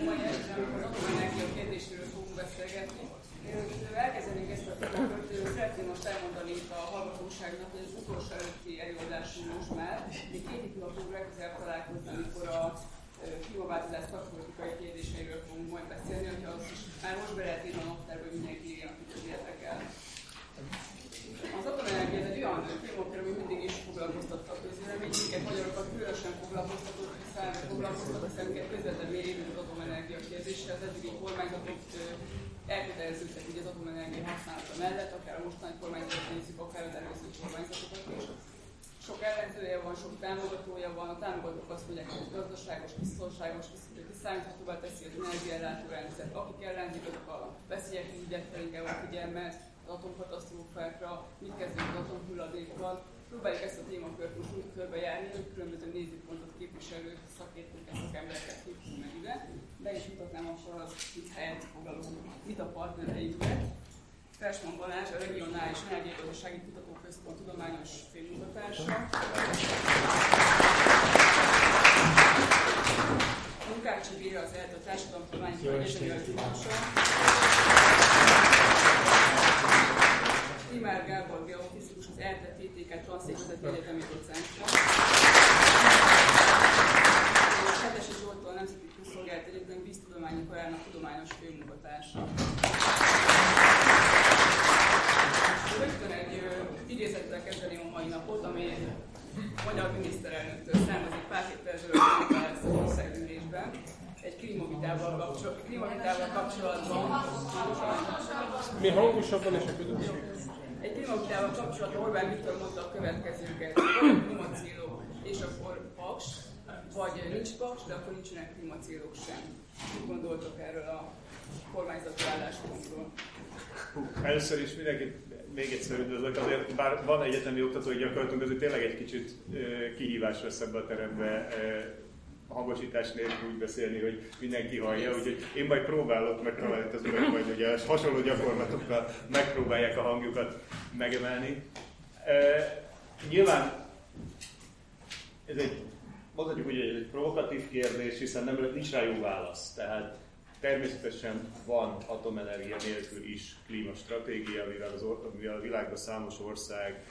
a mai amikor az atomenergia kérdésről fogunk beszélgetni. Elkezdenénk ezt a témakört, szeretném most elmondani itt a hallgatóságnak, hogy az utolsó előtti előadásunk most már, még két hónap fogunk legközelebb találkozni, amikor a klímaváltozás szakpolitikai kérdéseiről fogunk majd beszélni, hogyha az is már most be lehet írni a naptárba, hogy mindenki írja, akit az érdekel. Az atomenergia egy olyan témakör, ami mindig is foglalkoztatta a közvéleményt, minket magyarokat különösen foglalkoztatott, hiszen foglalkoztat, hiszen minket közvetlenül érintett az atomenergia kérdése, az eddigi kormányzatok elköteleződtek így az atomenergia használata mellett, akár a mostani kormányzatot nézzük, akár az előző kormányzatokat is. Sok ellenzője van, sok támogatója van, a támogatók azt mondják, hogy gazdaságos, biztonságos, kiszámíthatóvá teszi az energiállátó rendszert. Akik ellenzik, azok a veszélyek ügyekkel inkább a figyelmet, az atomkatasztrófákra, mit kezdünk az atomhulladékkal. Próbáljuk ezt a témakört most úgy körbejárni, hogy különböző nézőpontot képviselő szakértőket, szakembereket hívunk meg ide. Be is mutatnám akkor az itt helyet foglaló vita partnereinket. Fersman Balázs, a Regionális Energiagazdasági Kutatóközpont tudományos főmunkatársa. Munkácsi Béla az ELTE Társadalomtudományi Egyetemi Alkívása. Timár Gábor geofizikus az ELTE TTK Transzékvezeti Egyetemi Docensra. És Hetesi Zsoltól Nemzeti Közszolgált Egyetem Víztudományi Karának tudományos főmunkatársa. Rögtön egy idézettel kezdeném a mai napot, ami magyar miniszterelnöktől származik pár héttel ezelőtt az országgyűlésben egy klímavitával kapcsolatban. Klímavitával kapcsolatban Mi hangosabban és a közönség? Klímavitával kapcsolatban Orbán Viktor mondta a következőket. Van klímacélok, és akkor paks, vagy nincs paks, de akkor nincsenek klímacélok sem. Mit gondoltok erről a kormányzati álláspontról? Először is mindenkit még egyszer üdvözlök, azért bár van egyetemi oktatói gyakorlatunk, azért tényleg egy kicsit kihívás lesz ebbe a terembe hangosítás nélkül úgy beszélni, hogy mindenki hallja, úgyhogy én majd próbálok megpróbálni itt az urak, vagy ugye hasonló gyakorlatokkal megpróbálják a hangjukat megemelni. E, nyilván ez egy, mondhatjuk úgy, hogy egy provokatív kérdés, hiszen nem, nincs rá jó válasz. Tehát természetesen van atomenergia nélkül is klímastratégia, mivel, az, mivel a világban számos ország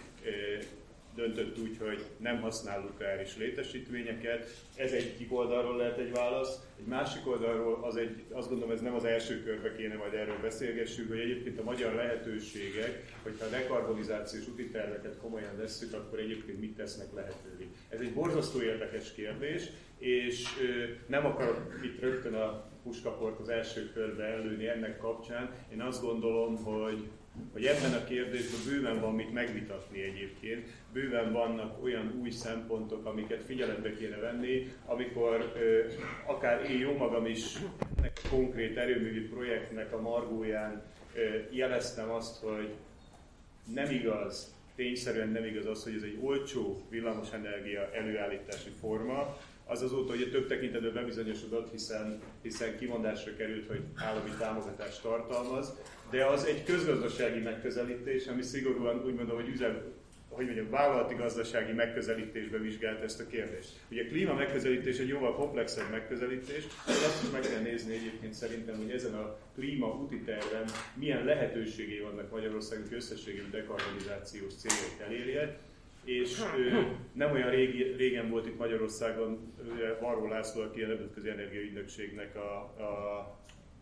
döntött úgy, hogy nem használ nukleáris létesítményeket. Ez egyik oldalról lehet egy válasz. Egy másik oldalról az egy, azt gondolom, ez nem az első körbe kéne majd erről beszélgessünk, hogy egyébként a magyar lehetőségek, hogyha a dekarbonizációs úti terveket komolyan vesszük, akkor egyébként mit tesznek lehetővé. Ez egy borzasztó érdekes kérdés, és nem akarok itt rögtön a puskaport az első körbe előni ennek kapcsán. Én azt gondolom, hogy hogy ebben a kérdésben bőven van mit megvitatni egyébként, bőven vannak olyan új szempontok, amiket figyelembe kéne venni, amikor akár én jó magam is ennek a konkrét erőművi projektnek a margóján jeleztem azt, hogy nem igaz, tényszerűen nem igaz az, hogy ez egy olcsó villamosenergia előállítási forma, az azóta ugye több tekintetben bebizonyosodott, hiszen, hiszen kimondásra került, hogy állami támogatást tartalmaz, de az egy közgazdasági megközelítés, ami szigorúan úgy mondom, hogy üzem, hogy mondjam, vállalati gazdasági megközelítésbe vizsgált ezt a kérdést. Ugye a klíma megközelítés egy jóval komplexebb megközelítés, de azt is meg kell nézni egyébként szerintem, hogy ezen a klíma úti terven milyen lehetőségei vannak Magyarországnak összességében dekarbonizációs céljait elérje, és nem olyan régi, régen volt itt Magyarországon Varró László, aki a Nemzetközi Energiaügynökségnek a, a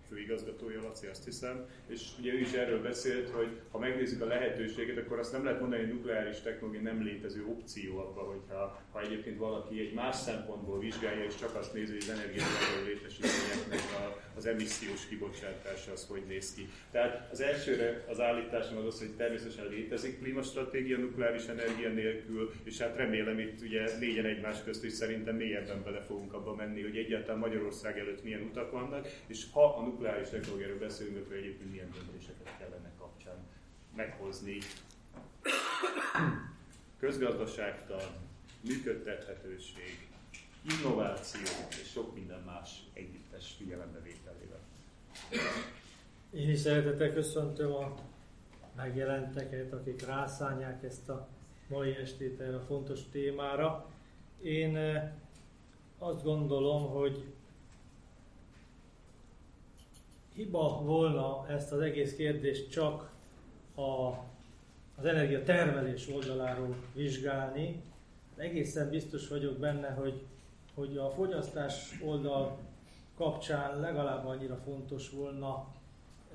főigazgatója, Laci, azt hiszem, és ugye ő is erről beszélt, hogy ha megnézzük a lehetőséget, akkor azt nem lehet mondani, hogy nukleáris technológia nem létező opció abban, hogyha ha egyébként valaki egy más szempontból vizsgálja, és csak azt nézi, hogy az energiával létesítményeknek az emissziós kibocsátása az hogy néz ki. Tehát az elsőre az állításom az az, hogy természetesen létezik klímastratégia nukleáris energia nélkül, és hát remélem itt ugye négyen egymás közt is szerintem mélyebben bele fogunk abba menni, hogy egyáltalán Magyarország előtt milyen utak vannak, és ha a nukleáris technológiáról beszélünk, akkor egyébként milyen döntéseket kellene kapcsán meghozni. Közgazdaságtan, működtethetőség, innováció és sok minden más együttes figyelembevételével. Én is szeretettel köszöntöm a megjelenteket, akik rászánják ezt a mai estét erre a fontos témára. Én eh, azt gondolom, hogy hiba volna ezt az egész kérdést csak a, az energia termelés oldaláról vizsgálni. Egészen biztos vagyok benne, hogy, hogy a fogyasztás oldal kapcsán legalább annyira fontos volna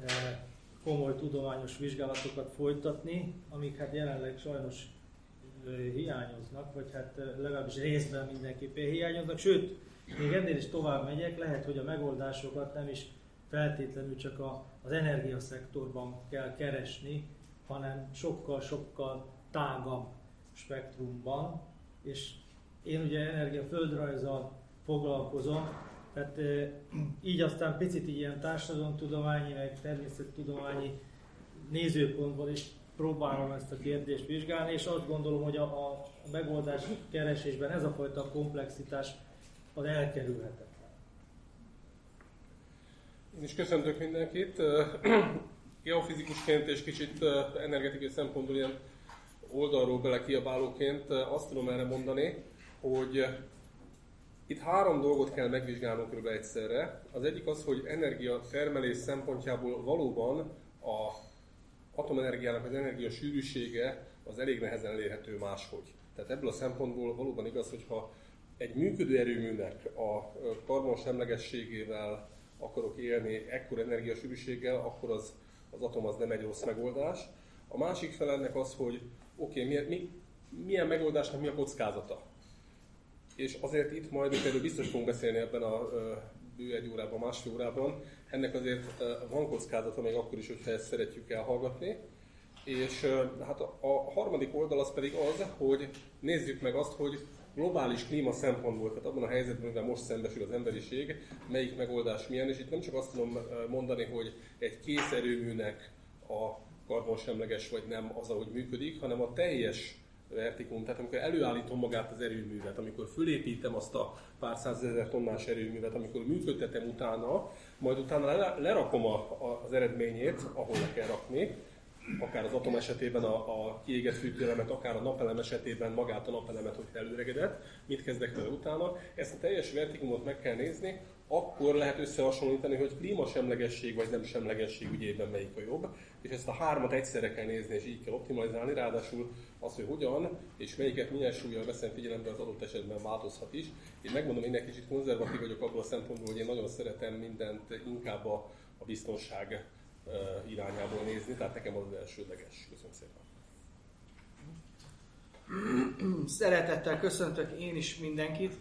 eh, komoly tudományos vizsgálatokat folytatni, amik hát jelenleg sajnos eh, hiányoznak, vagy hát eh, legalábbis részben mindenképpen hiányoznak, sőt, még ennél is tovább megyek, lehet, hogy a megoldásokat nem is feltétlenül csak a, az energiaszektorban kell keresni, hanem sokkal-sokkal tágabb spektrumban, és én ugye energiaföldrajzzal foglalkozom, tehát így aztán picit ilyen társadalomtudományi, meg természettudományi nézőpontból is próbálom ezt a kérdést vizsgálni, és azt gondolom, hogy a, a megoldás keresésben ez a fajta komplexitás az elkerülhetetlen. Én is köszöntök mindenkit. Geofizikusként és kicsit energetikai szempontból ilyen oldalról bele kiabálóként azt tudom erre mondani, hogy itt három dolgot kell megvizsgálnunk kb. egyszerre. Az egyik az, hogy energia termelés szempontjából valóban a atomenergiának az energia sűrűsége az elég nehezen elérhető máshogy. Tehát ebből a szempontból valóban igaz, hogyha egy működő erőműnek a karbonsemlegességével akarok élni ekkor energiasűrűséggel, akkor az, az atom az nem egy rossz megoldás. A másik fel ennek az, hogy oké, okay, mi, milyen megoldásnak mi a kockázata. És azért itt majd, erről biztos fogunk beszélni ebben a bő egy órában, másfél órában, ennek azért van kockázata még akkor is, hogyha ezt szeretjük elhallgatni. És hát a, a harmadik oldal az pedig az, hogy nézzük meg azt, hogy globális klíma szempontból, tehát abban a helyzetben, amivel most szembesül az emberiség, melyik megoldás milyen, és itt nem csak azt tudom mondani, hogy egy kész erőműnek a karbonsemleges vagy nem az, ahogy működik, hanem a teljes vertikum, tehát amikor előállítom magát az erőművet, amikor fölépítem azt a pár százezer tonnás erőművet, amikor működtetem utána, majd utána lerakom a, a, az eredményét, ahol le kell rakni, akár az atom esetében a, a kiégett fűtőelemet, akár a napelem esetében magát a napelemet, hogy előregedett, mit kezdek vele utána. Ezt a teljes vertikumot meg kell nézni, akkor lehet összehasonlítani, hogy klímasemlegesség vagy nem semlegesség ügyében melyik a jobb, és ezt a hármat egyszerre kell nézni, és így kell optimalizálni, ráadásul az, hogy hogyan, és melyiket milyen súlyjal veszem figyelembe, az adott esetben változhat is. Én megmondom, én egy kicsit konzervatív vagyok abból a szempontból, hogy én nagyon szeretem mindent inkább a, a biztonság irányából nézni, tehát nekem az, az elsődleges. Köszönöm szépen. Szeretettel köszöntök én is mindenkit.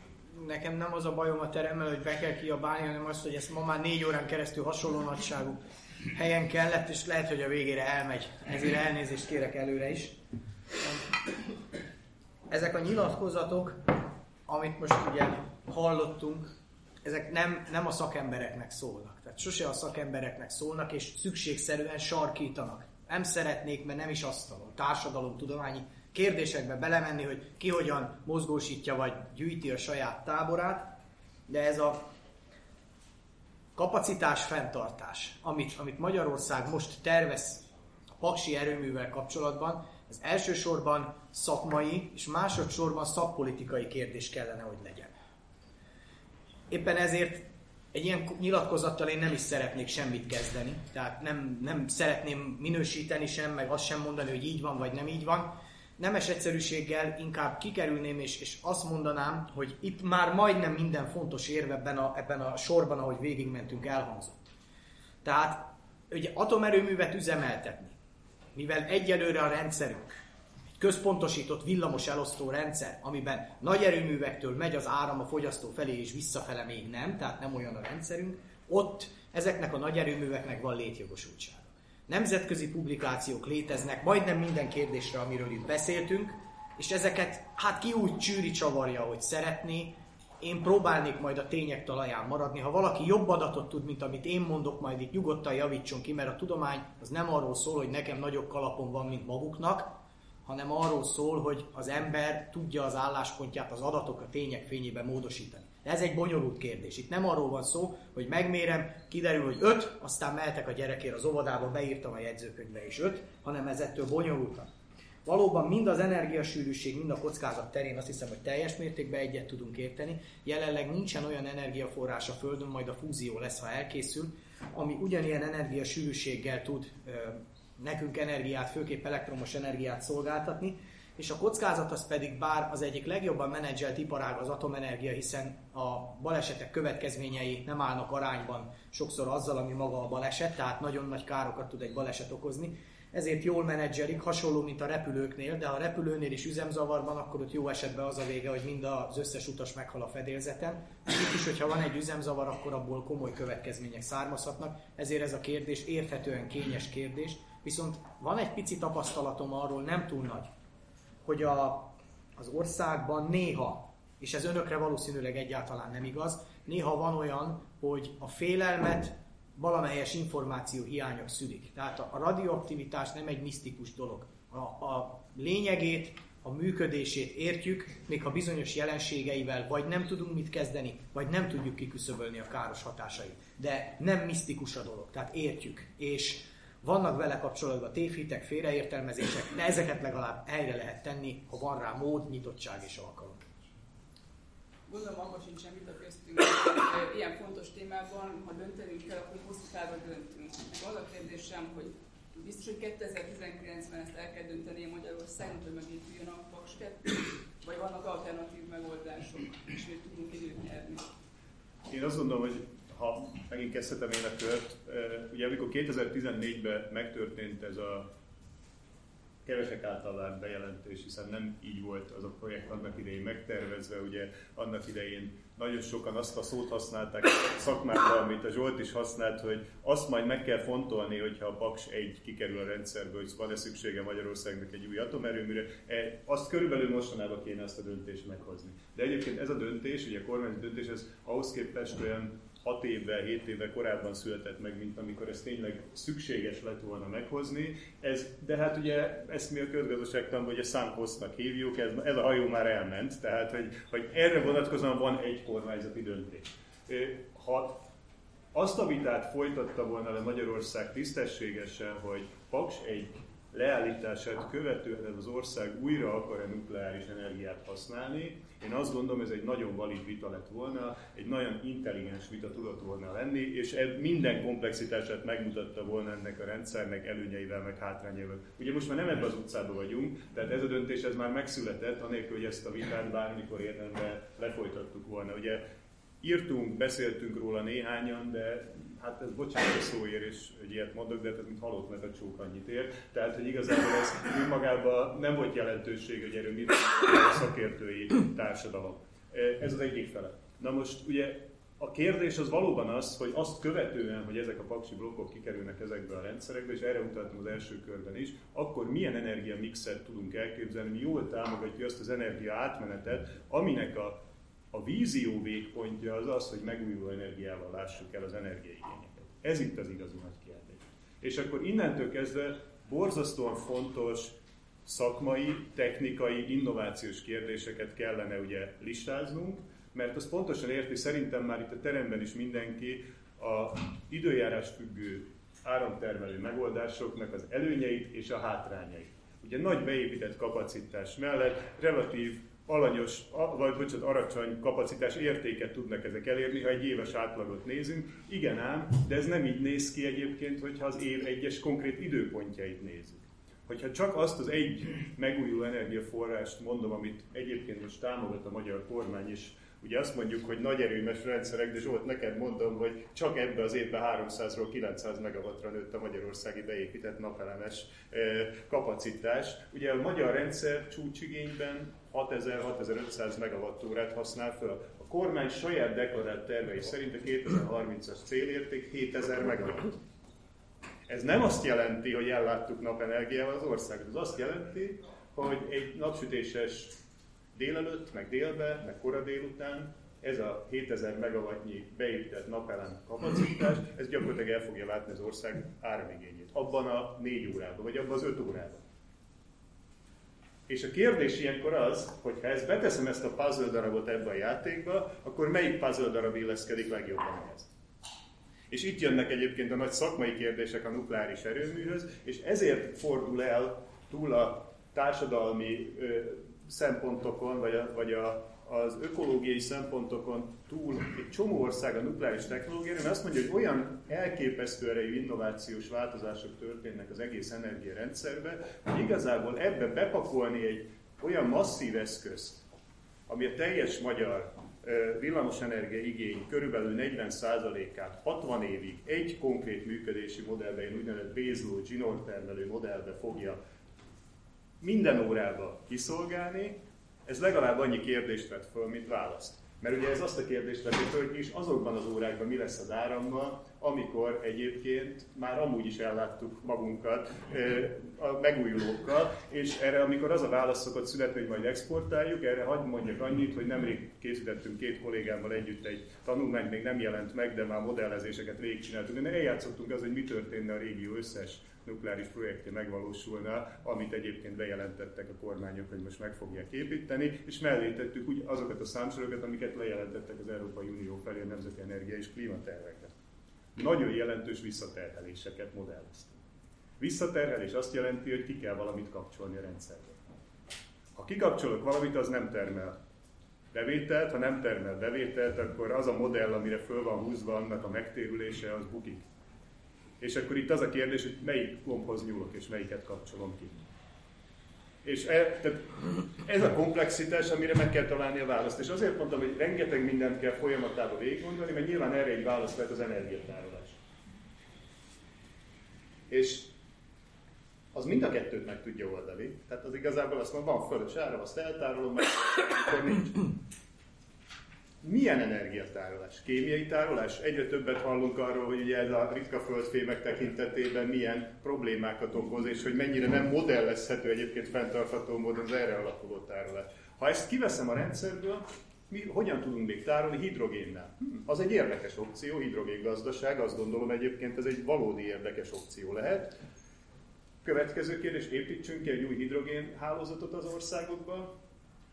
Nekem nem az a bajom a teremmel, hogy be kell kiabálni, hanem az, hogy ezt ma már négy órán keresztül hasonló nagyságú helyen kellett, és lehet, hogy a végére elmegy. Ezért elnézést kérek előre is. Ezek a nyilatkozatok, amit most ugye hallottunk, ezek nem, nem a szakembereknek szólnak. Sose a szakembereknek szólnak, és szükségszerűen sarkítanak. Nem szeretnék, mert nem is asztalon, társadalomtudományi kérdésekbe belemenni, hogy ki hogyan mozgósítja vagy gyűjti a saját táborát, de ez a kapacitás fenntartás, amit, amit Magyarország most tervez a paksi erőművel kapcsolatban, ez elsősorban szakmai és másodszorban szakpolitikai kérdés kellene, hogy legyen. Éppen ezért egy ilyen nyilatkozattal én nem is szeretnék semmit kezdeni, tehát nem, nem szeretném minősíteni sem, meg azt sem mondani, hogy így van, vagy nem így van. Nemes egyszerűséggel inkább kikerülném, és, és azt mondanám, hogy itt már majdnem minden fontos érve ebben a, ebben a sorban, ahogy végigmentünk, elhangzott. Tehát ugye atomerőművet üzemeltetni, mivel egyelőre a rendszerünk központosított villamos elosztó rendszer, amiben nagy erőművektől megy az áram a fogyasztó felé és visszafele még nem, tehát nem olyan a rendszerünk, ott ezeknek a nagy erőműveknek van létjogosultsága. Nemzetközi publikációk léteznek majdnem minden kérdésre, amiről itt beszéltünk, és ezeket hát ki úgy csűri csavarja, hogy szeretné, én próbálnék majd a tények talaján maradni. Ha valaki jobb adatot tud, mint amit én mondok, majd itt nyugodtan javítson ki, mert a tudomány az nem arról szól, hogy nekem nagyobb kalapom van, mint maguknak, hanem arról szól, hogy az ember tudja az álláspontját az adatok, a tények fényében módosítani. De ez egy bonyolult kérdés. Itt nem arról van szó, hogy megmérem, kiderül, hogy öt, aztán mehetek a gyerekért az óvodába, beírtam a jegyzőkönyvbe is öt, hanem ez ettől bonyolultabb. Valóban mind az energiasűrűség, mind a kockázat terén azt hiszem, hogy teljes mértékben egyet tudunk érteni. Jelenleg nincsen olyan energiaforrás a Földön, majd a fúzió lesz, ha elkészül, ami ugyanilyen energiasűrűséggel tud nekünk energiát, főképp elektromos energiát szolgáltatni, és a kockázat az pedig bár az egyik legjobban menedzselt iparág az atomenergia, hiszen a balesetek következményei nem állnak arányban sokszor azzal, ami maga a baleset, tehát nagyon nagy károkat tud egy baleset okozni, ezért jól menedzselik, hasonló, mint a repülőknél, de ha a repülőnél is üzemzavarban, akkor ott jó esetben az a vége, hogy mind az összes utas meghal a fedélzeten. Itt is, hogyha van egy üzemzavar, akkor abból komoly következmények származhatnak, ezért ez a kérdés érthetően kényes kérdés, viszont van egy pici tapasztalatom arról, nem túl nagy, hogy a, az országban néha, és ez önökre valószínűleg egyáltalán nem igaz, néha van olyan, hogy a félelmet valamelyes információ hiányok szülik. Tehát a, a radioaktivitás nem egy misztikus dolog. A, a lényegét, a működését értjük, még ha bizonyos jelenségeivel vagy nem tudunk mit kezdeni, vagy nem tudjuk kiküszöbölni a káros hatásait. De nem misztikus a dolog, tehát értjük. És vannak vele kapcsolatban tévhitek, félreértelmezések, de ezeket legalább helyre lehet tenni, ha van rá mód, nyitottság és alkalom. Gondolom, abban sincsen vita köztünk, hogy ilyen fontos témában, ha döntenünk kell, akkor hosszú távra döntünk. Meg az a kérdésem, hogy biztos, hogy 2019-ben ezt el kell dönteni Magyarországon, hogy megépüljön a Paks 2, vagy vannak alternatív megoldások, és hogy tudunk időt nyerni. Én azt gondolom, hogy ha megint kezdhetem én a kört, ugye amikor 2014-ben megtörtént ez a kevesek által várt bejelentés, hiszen nem így volt az a projekt annak idején megtervezve, ugye annak idején nagyon sokan azt a szót használták szakmában, amit a Zsolt is használt, hogy azt majd meg kell fontolni, hogyha a Paks egy kikerül a rendszerből, hogy van-e szüksége Magyarországnak egy új atomerőműre. E, azt körülbelül mostanában kéne ezt a döntést meghozni. De egyébként ez a döntés, ugye a kormány döntés, ez ahhoz képest olyan 6 évvel, 7 évvel korábban született meg, mint amikor ez tényleg szükséges lett volna meghozni. Ez, de hát ugye ezt mi a közgazdaságtan, hogy a számposztnak hívjuk, ez, ez a hajó már elment, tehát hogy, hogy erre vonatkozóan van egy kormányzati döntés. Ha azt a vitát folytatta volna le Magyarország tisztességesen, hogy Paks egy leállítását követően az ország újra akar-e nukleáris energiát használni. Én azt gondolom, ez egy nagyon valid vita lett volna, egy nagyon intelligens vita tudott volna lenni, és minden komplexitását megmutatta volna ennek a rendszernek előnyeivel, meg hátrányaival. Ugye most már nem ebben az utcában vagyunk, tehát ez a döntés ez már megszületett, anélkül, hogy ezt a vitát bármikor érdemben lefolytattuk volna. Ugye írtunk, beszéltünk róla néhányan, de hát ez bocsánat a szóért, és hogy ilyet mondok, de ez mint halott meg a csók annyit ér. Tehát, hogy igazából ez önmagában nem volt jelentőség, hogy erről mit a szakértői társadalom. Ez az egyik fele. Na most ugye a kérdés az valóban az, hogy azt követően, hogy ezek a paksi blokkok kikerülnek ezekbe a rendszerekbe, és erre utaltam az első körben is, akkor milyen energiamixet tudunk elképzelni, mi jól támogatja azt az energia átmenetet, aminek a a vízió végpontja az az, hogy megújuló energiával lássuk el az energiaigényeket. Ez itt az igazi nagy kérdés. És akkor innentől kezdve borzasztóan fontos szakmai, technikai, innovációs kérdéseket kellene ugye listáznunk, mert az pontosan érti szerintem már itt a teremben is mindenki a időjárás függő áramtermelő megoldásoknak az előnyeit és a hátrányait. Ugye nagy beépített kapacitás mellett relatív alanyos, vagy bocsánat, aracsony kapacitás értéket tudnak ezek elérni, ha egy éves átlagot nézünk. Igen ám, de ez nem így néz ki egyébként, hogyha az év egyes konkrét időpontjait nézzük. Hogyha csak azt az egy megújuló energiaforrást mondom, amit egyébként most támogat a magyar kormány is, Ugye azt mondjuk, hogy nagy erőmes rendszerek, de Zsolt, neked mondom, hogy csak ebbe az évben 300-ról 900 megawattra nőtt a magyarországi beépített napelemes kapacitás. Ugye a magyar rendszer csúcsigényben 6000-6500 megawattórát használ föl. A kormány saját deklarált tervei szerint a 2030-as célérték 7000 megawatt. Ez nem azt jelenti, hogy elláttuk napenergiával az országot. Ez azt jelenti, hogy egy napsütéses délelőtt, meg délbe, meg kora délután ez a 7000 megawattnyi beépített napelem kapacitás, ez gyakorlatilag el fogja látni az ország áramigényét. Abban a 4 órában, vagy abban az 5 órában. És a kérdés ilyenkor az, hogy ha ezt beteszem ezt a puzzle darabot ebbe a játékba, akkor melyik puzzle darab illeszkedik legjobban ehhez? És itt jönnek egyébként a nagy szakmai kérdések a nukleáris erőműhöz, és ezért fordul el túl a társadalmi szempontokon, vagy, a, vagy a, az ökológiai szempontokon túl egy csomó ország a nukleáris technológiára, mert azt mondja, hogy olyan elképesztő erejű innovációs változások történnek az egész energiarendszerbe, hogy igazából ebbe bepakolni egy olyan masszív eszközt, ami a teljes magyar villamosenergia igény körülbelül 40%-át 60 évig egy konkrét működési modellbe, egy úgynevezett baseload zsinór termelő modellbe fogja minden órába kiszolgálni, ez legalább annyi kérdést vett föl, mint választ. Mert ugye ez azt a kérdést vett föl, hogy is azokban az órákban mi lesz az árammal, amikor egyébként már amúgy is elláttuk magunkat a megújulókkal, és erre, amikor az a válasz szokott születni, hogy majd exportáljuk, erre hagyd mondjak annyit, hogy nemrég készítettünk két kollégámmal együtt egy tanulmány, még nem jelent meg, de már modellezéseket végigcsináltunk, de eljátszottunk az, hogy mi történne a régió összes nukleáris projektje megvalósulna, amit egyébként bejelentettek a kormányok, hogy most meg fogják építeni, és mellé tettük úgy azokat a számsorokat, amiket lejelentettek az Európai Unió felé a Nemzeti Energia és Klímatervekre. Nagyon jelentős visszaterheléseket modelleztünk. Visszaterhelés azt jelenti, hogy ki kell valamit kapcsolni a rendszerbe. Ha kikapcsolok valamit, az nem termel bevételt, ha nem termel bevételt, akkor az a modell, amire föl van húzva annak a megtérülése, az bukik. És akkor itt az a kérdés, hogy melyik gombhoz nyúlok, és melyiket kapcsolom ki. És e, tehát ez a komplexitás, amire meg kell találni a választ. És azért mondtam, hogy rengeteg mindent kell folyamatában végig gondolni, mert nyilván erre egy válasz lehet az energiatárolás. És az mind a kettőt meg tudja oldani. Tehát az igazából azt mondom, van fölös áram, azt eltárolom, meg akkor nincs. Milyen energiatárolás? Kémiai tárolás? Egyre többet hallunk arról, hogy ugye ez a ritka földfémek tekintetében milyen problémákat okoz, és hogy mennyire nem modellezhető egyébként fenntartható módon az erre alapuló tárolás. Ha ezt kiveszem a rendszerből, mi hogyan tudunk még tárolni hidrogénnel? Hm, az egy érdekes opció, hidrogéngazdaság, azt gondolom egyébként ez egy valódi érdekes opció lehet. Következő kérdés, építsünk ki egy új hidrogén hálózatot az országokban,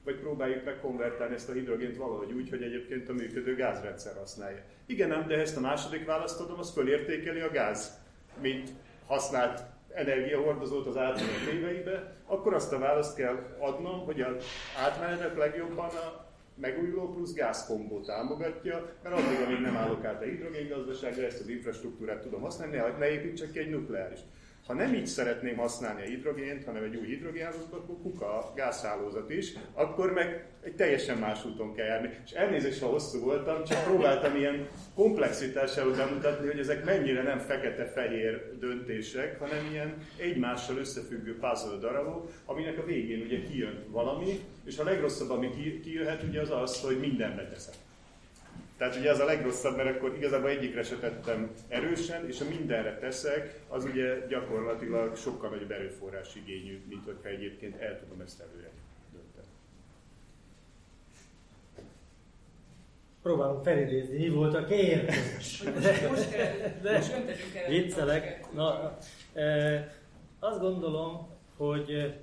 vagy próbáljuk meg konvertálni ezt a hidrogént valahogy úgy, hogy egyébként a működő gázrendszer használja. Igen, nem, de ezt a második választ adom, az fölértékeli a gáz, mint használt energiahordozót az átmenet éveibe, akkor azt a választ kell adnom, hogy az átmenetet legjobban a megújuló plusz gázkombó támogatja, mert addig, amíg nem állok át a hidrogéngazdaságra, ezt az infrastruktúrát tudom használni, ne építsek ki egy nukleáris. Ha nem így szeretném használni a hidrogént, hanem egy új hidrogénhálózat, akkor kuka a gázhálózat is, akkor meg egy teljesen más úton kell járni. És elnézést, ha hosszú voltam, csak próbáltam ilyen komplexitással bemutatni, hogy ezek mennyire nem fekete-fehér döntések, hanem ilyen egymással összefüggő puzzle darabok, aminek a végén ugye kijön valami, és a legrosszabb, ami kijöhet, ugye az az, hogy mindenbe teszek. Tehát ugye ez a legrosszabb, mert akkor igazából egyikre se tettem erősen, és a mindenre teszek, az ugye gyakorlatilag sokkal nagyobb erőforrás igényű, mint hogyha egyébként el tudom ezt előre dönteni. Próbálom felidézni, mi volt a kérdés. Most, most, de, viccelek. Na, e, azt gondolom, hogy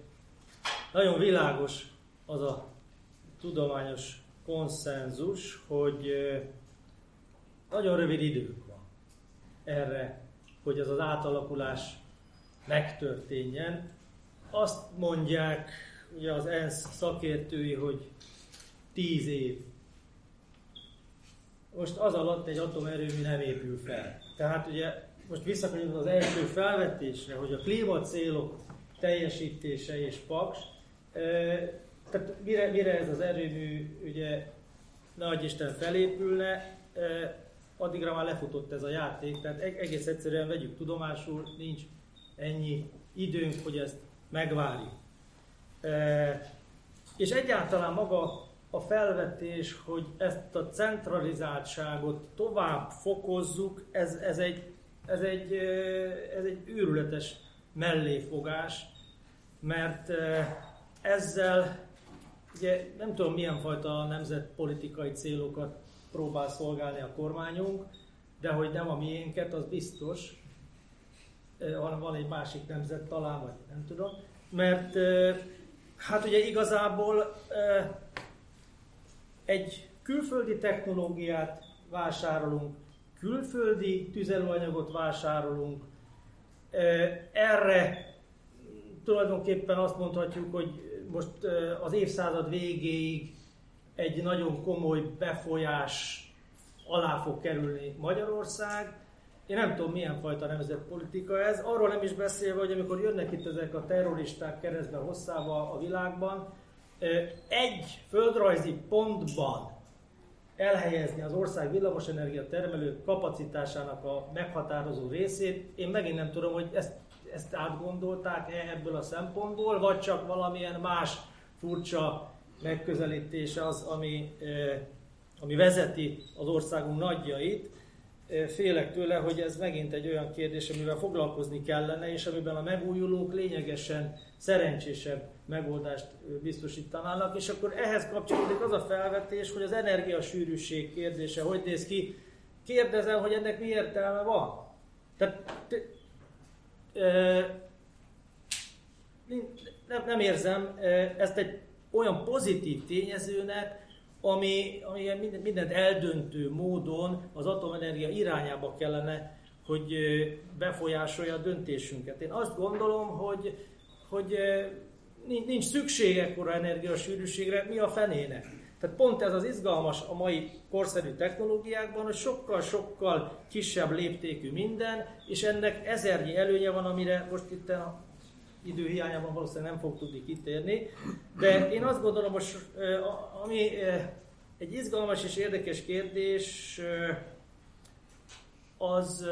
nagyon világos az a tudományos konszenzus, hogy nagyon rövid időnk van erre, hogy ez az átalakulás megtörténjen. Azt mondják ugye az ENSZ szakértői, hogy tíz év. Most az alatt egy atomerőmű nem épül fel. Tehát ugye most visszakanyarodva az első felvetésre, hogy a klímacélok teljesítése és paks, tehát mire, mire ez az erőmű ugye nagy Isten felépülne, addigra már lefutott ez a játék, tehát egész egyszerűen vegyük tudomásul, nincs ennyi időnk, hogy ezt megvárjuk. És egyáltalán maga a felvetés, hogy ezt a centralizáltságot tovább fokozzuk, ez, ez, egy, ez, egy, ez egy őrületes melléfogás, mert ezzel Ugye nem tudom, milyen fajta nemzetpolitikai célokat próbál szolgálni a kormányunk, de hogy nem a miénket, az biztos, hanem van egy másik nemzet talán, vagy nem tudom. Mert hát ugye igazából egy külföldi technológiát vásárolunk, külföldi tüzelőanyagot vásárolunk, erre tulajdonképpen azt mondhatjuk, hogy most az évszázad végéig egy nagyon komoly befolyás alá fog kerülni Magyarország. Én nem tudom, milyen fajta nemzetpolitika ez. Arról nem is beszélve, hogy amikor jönnek itt ezek a terroristák keresztbe hosszával a világban, egy földrajzi pontban elhelyezni az ország villamosenergia termelő kapacitásának a meghatározó részét, én megint nem tudom, hogy ezt, ezt átgondolták-e ebből a szempontból, vagy csak valamilyen más furcsa megközelítése az, ami, ami vezeti az országunk nagyjait. Félek tőle, hogy ez megint egy olyan kérdés, amivel foglalkozni kellene, és amiben a megújulók lényegesen szerencsésebb megoldást biztosítanának, és akkor ehhez kapcsolódik az a felvetés, hogy az energiasűrűség kérdése hogy néz ki. Kérdezem, hogy ennek mi értelme van? Tehát, nem, nem érzem ezt egy olyan pozitív tényezőnek, ami, ami mindent eldöntő módon az atomenergia irányába kellene, hogy befolyásolja a döntésünket. Én azt gondolom, hogy, hogy nincs szükség ekkora energiasűrűségre, mi a fenének. Tehát pont ez az izgalmas a mai korszerű technológiákban, hogy sokkal-sokkal kisebb léptékű minden, és ennek ezernyi előnye van, amire most itt a idő hiányában valószínűleg nem fog tudni kitérni. De én azt gondolom, hogy ami egy izgalmas és érdekes kérdés, az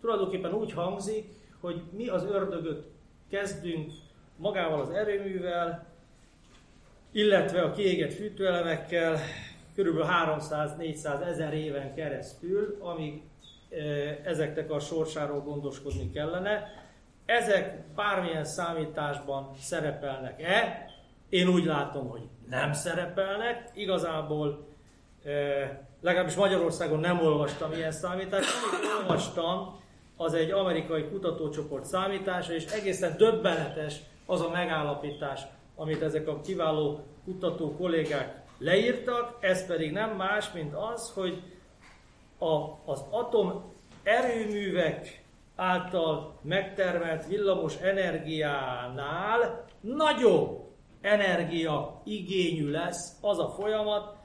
tulajdonképpen úgy hangzik, hogy mi az ördögöt kezdünk magával az erőművel, illetve a kiégett fűtőelemekkel kb. 300-400 ezer éven keresztül, amíg ezeknek a sorsáról gondoskodni kellene. Ezek bármilyen számításban szerepelnek-e? Én úgy látom, hogy nem szerepelnek. Igazából legalábbis Magyarországon nem olvastam ilyen számítást. Amit olvastam, az egy amerikai kutatócsoport számítása, és egészen döbbenetes az a megállapítás, amit ezek a kiváló kutató kollégák leírtak, ez pedig nem más, mint az, hogy a, az atom erőművek által megtermelt villamos energiánál nagyobb energia igényű lesz az a folyamat,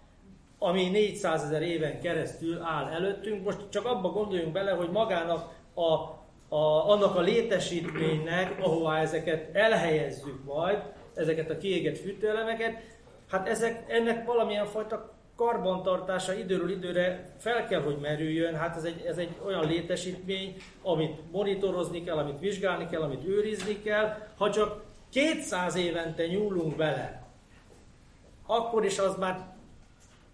ami 400 ezer éven keresztül áll előttünk. Most csak abba gondoljunk bele, hogy magának a, a, annak a létesítménynek, ahová ezeket elhelyezzük majd, ezeket a kiégett fűtőelemeket, hát ezek, ennek valamilyen fajta karbantartása időről időre fel kell, hogy merüljön. Hát ez egy, ez egy olyan létesítmény, amit monitorozni kell, amit vizsgálni kell, amit őrizni kell. Ha csak 200 évente nyúlunk bele, akkor is az már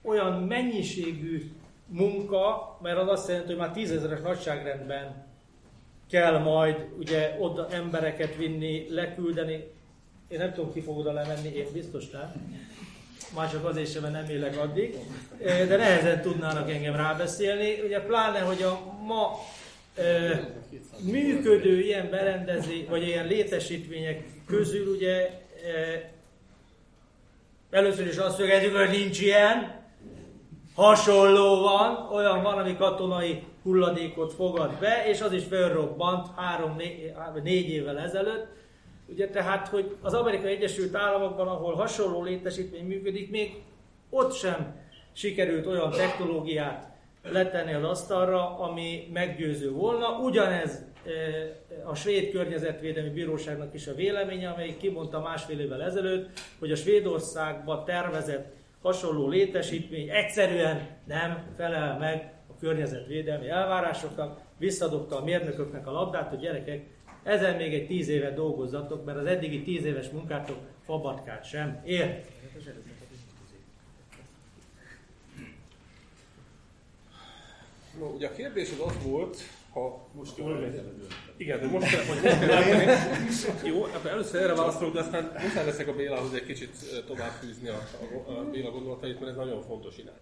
olyan mennyiségű munka, mert az azt jelenti, hogy már tízezeres nagyságrendben kell majd ugye oda embereket vinni, leküldeni. Én nem tudom, ki fog oda lemenni, én biztos nem. Csak azért sem, mert nem élek addig. De nehezen tudnának engem rábeszélni. Ugye pláne, hogy a ma működő ilyen berendezés, vagy ilyen létesítmények közül ugye először is azt szögezzük, hogy nincs ilyen, hasonló van, olyan van, ami katonai hulladékot fogad be, és az is felrobbant három-négy évvel ezelőtt. Ugye tehát, hogy az Amerikai Egyesült Államokban, ahol hasonló létesítmény működik, még ott sem sikerült olyan technológiát letenni az asztalra, ami meggyőző volna. Ugyanez e, a svéd környezetvédelmi bíróságnak is a véleménye, amelyik kimondta másfél évvel ezelőtt, hogy a Svédországba tervezett hasonló létesítmény egyszerűen nem felel meg környezetvédelmi elvárásoknak, visszadobta a mérnököknek a labdát, hogy gyerekek, ezen még egy tíz évet dolgozzatok, mert az eddigi tíz éves munkátok fabatkát sem ér. No, ugye a kérdés az volt, ha most jól Igen, de most, hogy most Jó, akkor először erre válaszolok, de aztán muszáj leszek a Bélához egy kicsit tovább fűzni a, a, a Béla gondolatait, mert ez nagyon fontos irány.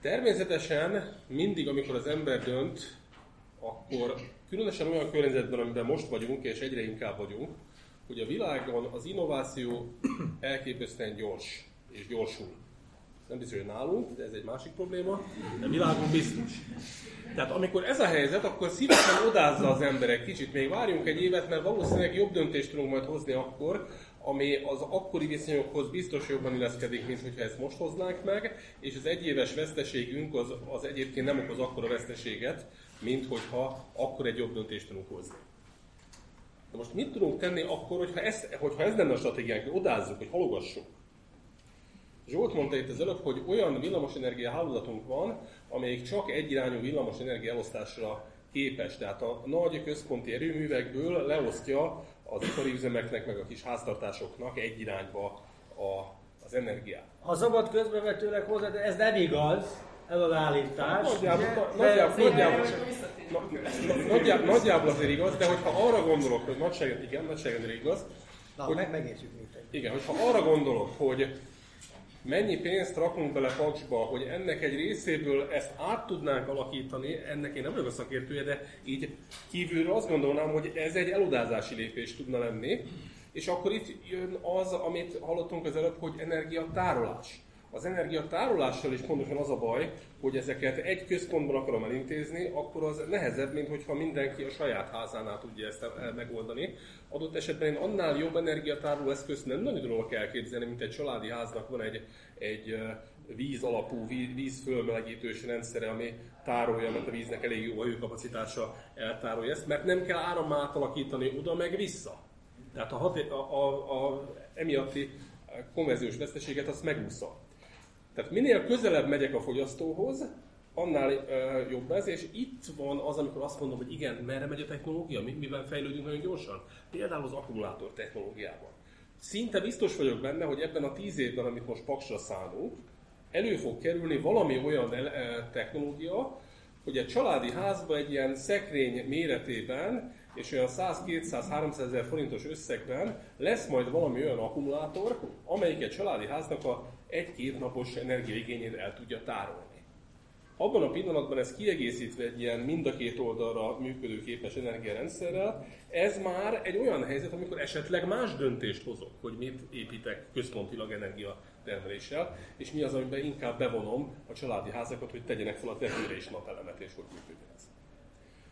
Természetesen mindig, amikor az ember dönt, akkor különösen olyan környezetben, amiben most vagyunk, és egyre inkább vagyunk, hogy a világon az innováció elképesztően gyors és gyorsul. Nem biztos, hogy nálunk, de ez egy másik probléma, de világon biztos. Tehát amikor ez a helyzet, akkor szívesen odázza az emberek kicsit, még várjunk egy évet, mert valószínűleg jobb döntést tudunk majd hozni akkor, ami az akkori viszonyokhoz biztos jobban illeszkedik, mint hogyha ezt most hoznánk meg, és az egyéves veszteségünk az, az egyébként nem okoz akkora veszteséget, mint hogyha akkor egy jobb döntést tudunk hozni. De most mit tudunk tenni akkor, hogyha, ezt, hogyha ez lenne a stratégiánk, hogy odázzuk, hogy halogassunk? Zsolt mondta itt az előbb, hogy olyan villamosenergia hálózatunk van, amelyik csak egyirányú villamosenergia elosztásra képes. Tehát a nagy központi erőművekből leosztja az ipari üzemeknek, meg a kis háztartásoknak egy irányba a, az energiát. Ha szabad közbevetőleg hozzá, de ez nem igaz, ez az állítás. Nagyjából, azért igaz, de hogyha arra gondolok, hogy nagyságrendileg, igen, nagyságrendileg igaz, Na, Hogy- meg, megértjük mit. igen, hogyha arra gondolok, hogy mennyi pénzt rakunk bele paksba, hogy ennek egy részéből ezt át tudnánk alakítani, ennek én nem vagyok a szakértője, de így kívülről azt gondolnám, hogy ez egy elodázási lépés tudna lenni, és akkor itt jön az, amit hallottunk az előbb, hogy energiatárolás. Az energiatárolással is pontosan az a baj, hogy ezeket egy központban akarom elintézni, akkor az nehezebb, mint hogyha mindenki a saját házánál tudja ezt el- megoldani. Adott esetben én annál jobb energiatároló eszközt nem nagyon tudok elképzelni, mint egy családi háznak van egy, egy ö, víz alapú, víz, vízfölmelegítős rendszere, ami tárolja, mert a víznek elég jó a hőkapacitása eltárolja ezt, mert nem kell áram átalakítani oda meg vissza. Tehát a, haté- a, a, a emiatti konverziós veszteséget azt megúszza. Tehát minél közelebb megyek a fogyasztóhoz, annál uh, jobb ez, és itt van az, amikor azt mondom, hogy igen, merre megy a technológia, mi, miben fejlődünk nagyon gyorsan. Például az akkumulátor technológiában. Szinte biztos vagyok benne, hogy ebben a tíz évben, amit most paksra számunk, elő fog kerülni valami olyan technológia, hogy egy családi házba egy ilyen szekrény méretében és olyan 100-200-300 ezer forintos összegben lesz majd valami olyan akkumulátor, amelyik egy családi háznak a egy-két napos energiaigényét el tudja tárolni. Abban a pillanatban ez kiegészítve egy ilyen mind a két oldalra működőképes energiarendszerrel, ez már egy olyan helyzet, amikor esetleg más döntést hozok, hogy mit építek központilag energiatermeléssel, és mi az, amiben inkább bevonom a családi házakat, hogy tegyenek fel a tetőre is napelemet, és hogy működjön ez.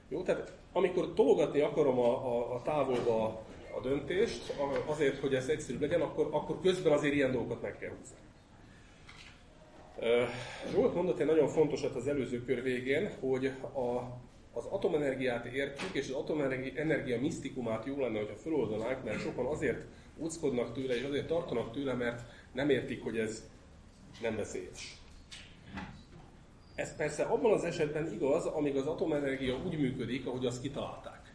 Jó, tehát amikor tologatni akarom a, a, a távolba a, döntést, azért, hogy ez egyszerűbb legyen, akkor, akkor közben azért ilyen dolgokat meg kell húzni. Zsolt mondott egy nagyon fontosat az előző kör végén, hogy a, az atomenergiát értjük, és az atomenergia energia misztikumát jó lenne, hogyha feloldanánk, mert sokan azért úckodnak tőle, és azért tartanak tőle, mert nem értik, hogy ez nem veszélyes. Ez persze abban az esetben igaz, amíg az atomenergia úgy működik, ahogy azt kitalálták.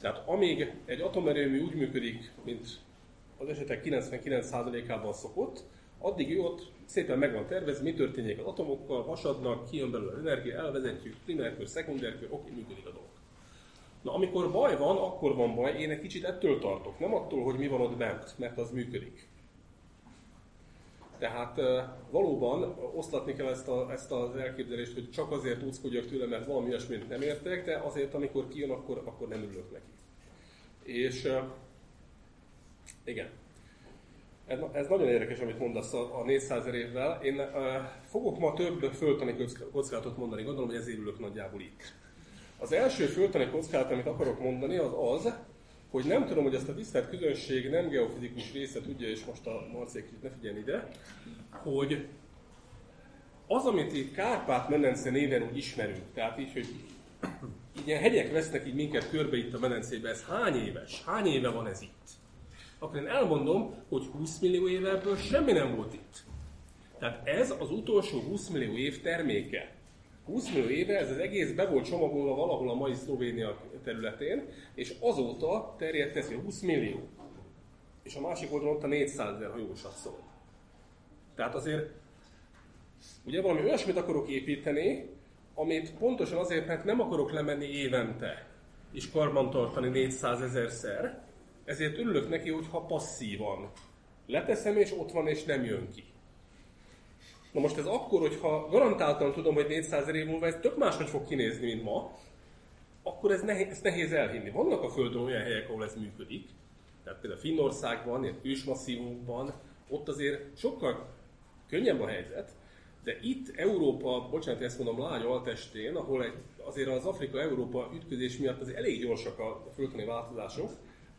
Tehát amíg egy atomerőmű úgy működik, mint az esetek 99%-ában szokott, addig ott szépen meg van tervezve, mi történik az atomokkal, hasadnak, kijön belőle energia, elvezetjük, primerkör, szekundárkör, oké, működik a dolog. Na, amikor baj van, akkor van baj, én egy kicsit ettől tartok, nem attól, hogy mi van ott bent, mert az működik. Tehát eh, valóban oszlatni kell ezt, a, ezt az elképzelést, hogy csak azért úckodjak tőle, mert valami olyasmit nem értek, de azért, amikor kijön, akkor, akkor nem örülök neki. És igen, ez, ez nagyon érdekes, amit mondasz a, a 400 évvel. Én uh, fogok ma több föltani kockázatot mondani, gondolom, hogy ezért ülök nagyjából itt. Az első föltani kockázat, amit akarok mondani, az az, hogy nem tudom, hogy ezt a tisztelt közönség nem geofizikus része tudja, és most a kicsit ne figyeljen ide, hogy az, amit itt Kárpát-medence néven úgy ismerünk, tehát így, hogy ilyen hegyek vesznek így minket körbe itt a medencébe, ez hány éves? Hány éve van ez itt? Akkor én elmondom, hogy 20 millió éve ebből semmi nem volt itt. Tehát ez az utolsó 20 millió év terméke. 20 millió éve ez az egész be volt csomagolva valahol a mai Szlovénia területén, és azóta terjedt ez, hogy 20 millió. És a másik oldalon ott a 400 ezer, ha jól satszol. Tehát azért ugye valami olyasmit akarok építeni, amit pontosan azért, mert nem akarok lemenni évente és karbantartani 400 ezerszer, ezért örülök neki, hogyha passzívan leteszem, és ott van, és nem jön ki. Na most ez akkor, hogyha garantáltan tudom, hogy 400 év múlva ez tök máshogy fog kinézni, mint ma, akkor ez nehéz, ezt nehéz elhinni. Vannak a Földön olyan helyek, ahol ez működik, tehát például Finnországban, ilyen ősmasszívumban, ott azért sokkal könnyebb a helyzet, De itt Európa, bocsánat, ezt mondom, lány altestén, ahol egy, azért az Afrika-Európa ütközés miatt azért elég gyorsak a földközi változások,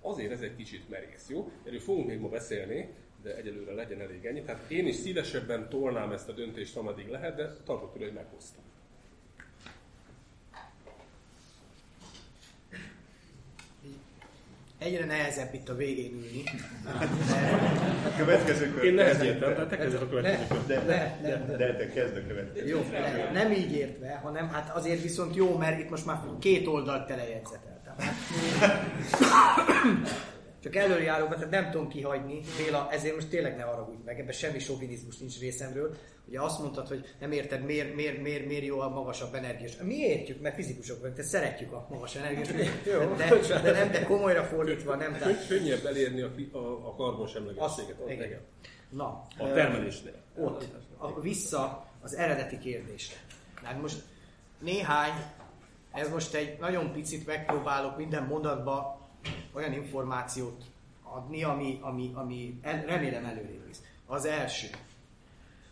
azért ez egy kicsit merész, jó? Erről fogunk még ma beszélni, de egyelőre legyen elég ennyi. Tehát én is szívesebben tolnám ezt a döntést, ameddig lehet, de tartok tőle, hogy meghoztam. Egyre nehezebb itt a végén ülni. A következő kör. Én nehezen kezdjétek. értem, tehát te kezded a következő kört. De, de, ne. de te kezd a következő. Jó, ne, nem így értve, hanem hát azért viszont jó, mert itt most már két oldalt telejegyzeteltem. Csak előjáróban, tehát nem tudom kihagyni, Béla, ezért most tényleg ne haragudj meg, ebben semmi sovinizmus nincs részemről. Ugye azt mondtad, hogy nem érted, miért, miért, miért, miért jó a magasabb energiás. Mi értjük, mert fizikusok vagyunk, tehát szeretjük a magas energiás. De, de, nem, de komolyra fordítva nem. Tehát, Könny- Könnyebb elérni a, a, a karbonsemlegességet. ott, igen. Na, A termelésnél. ott, a, vissza az eredeti kérdésre. Hát most néhány, ez most egy nagyon picit megpróbálok minden mondatba olyan információt adni, ami, ami, ami el, remélem előrébb visz. Az első.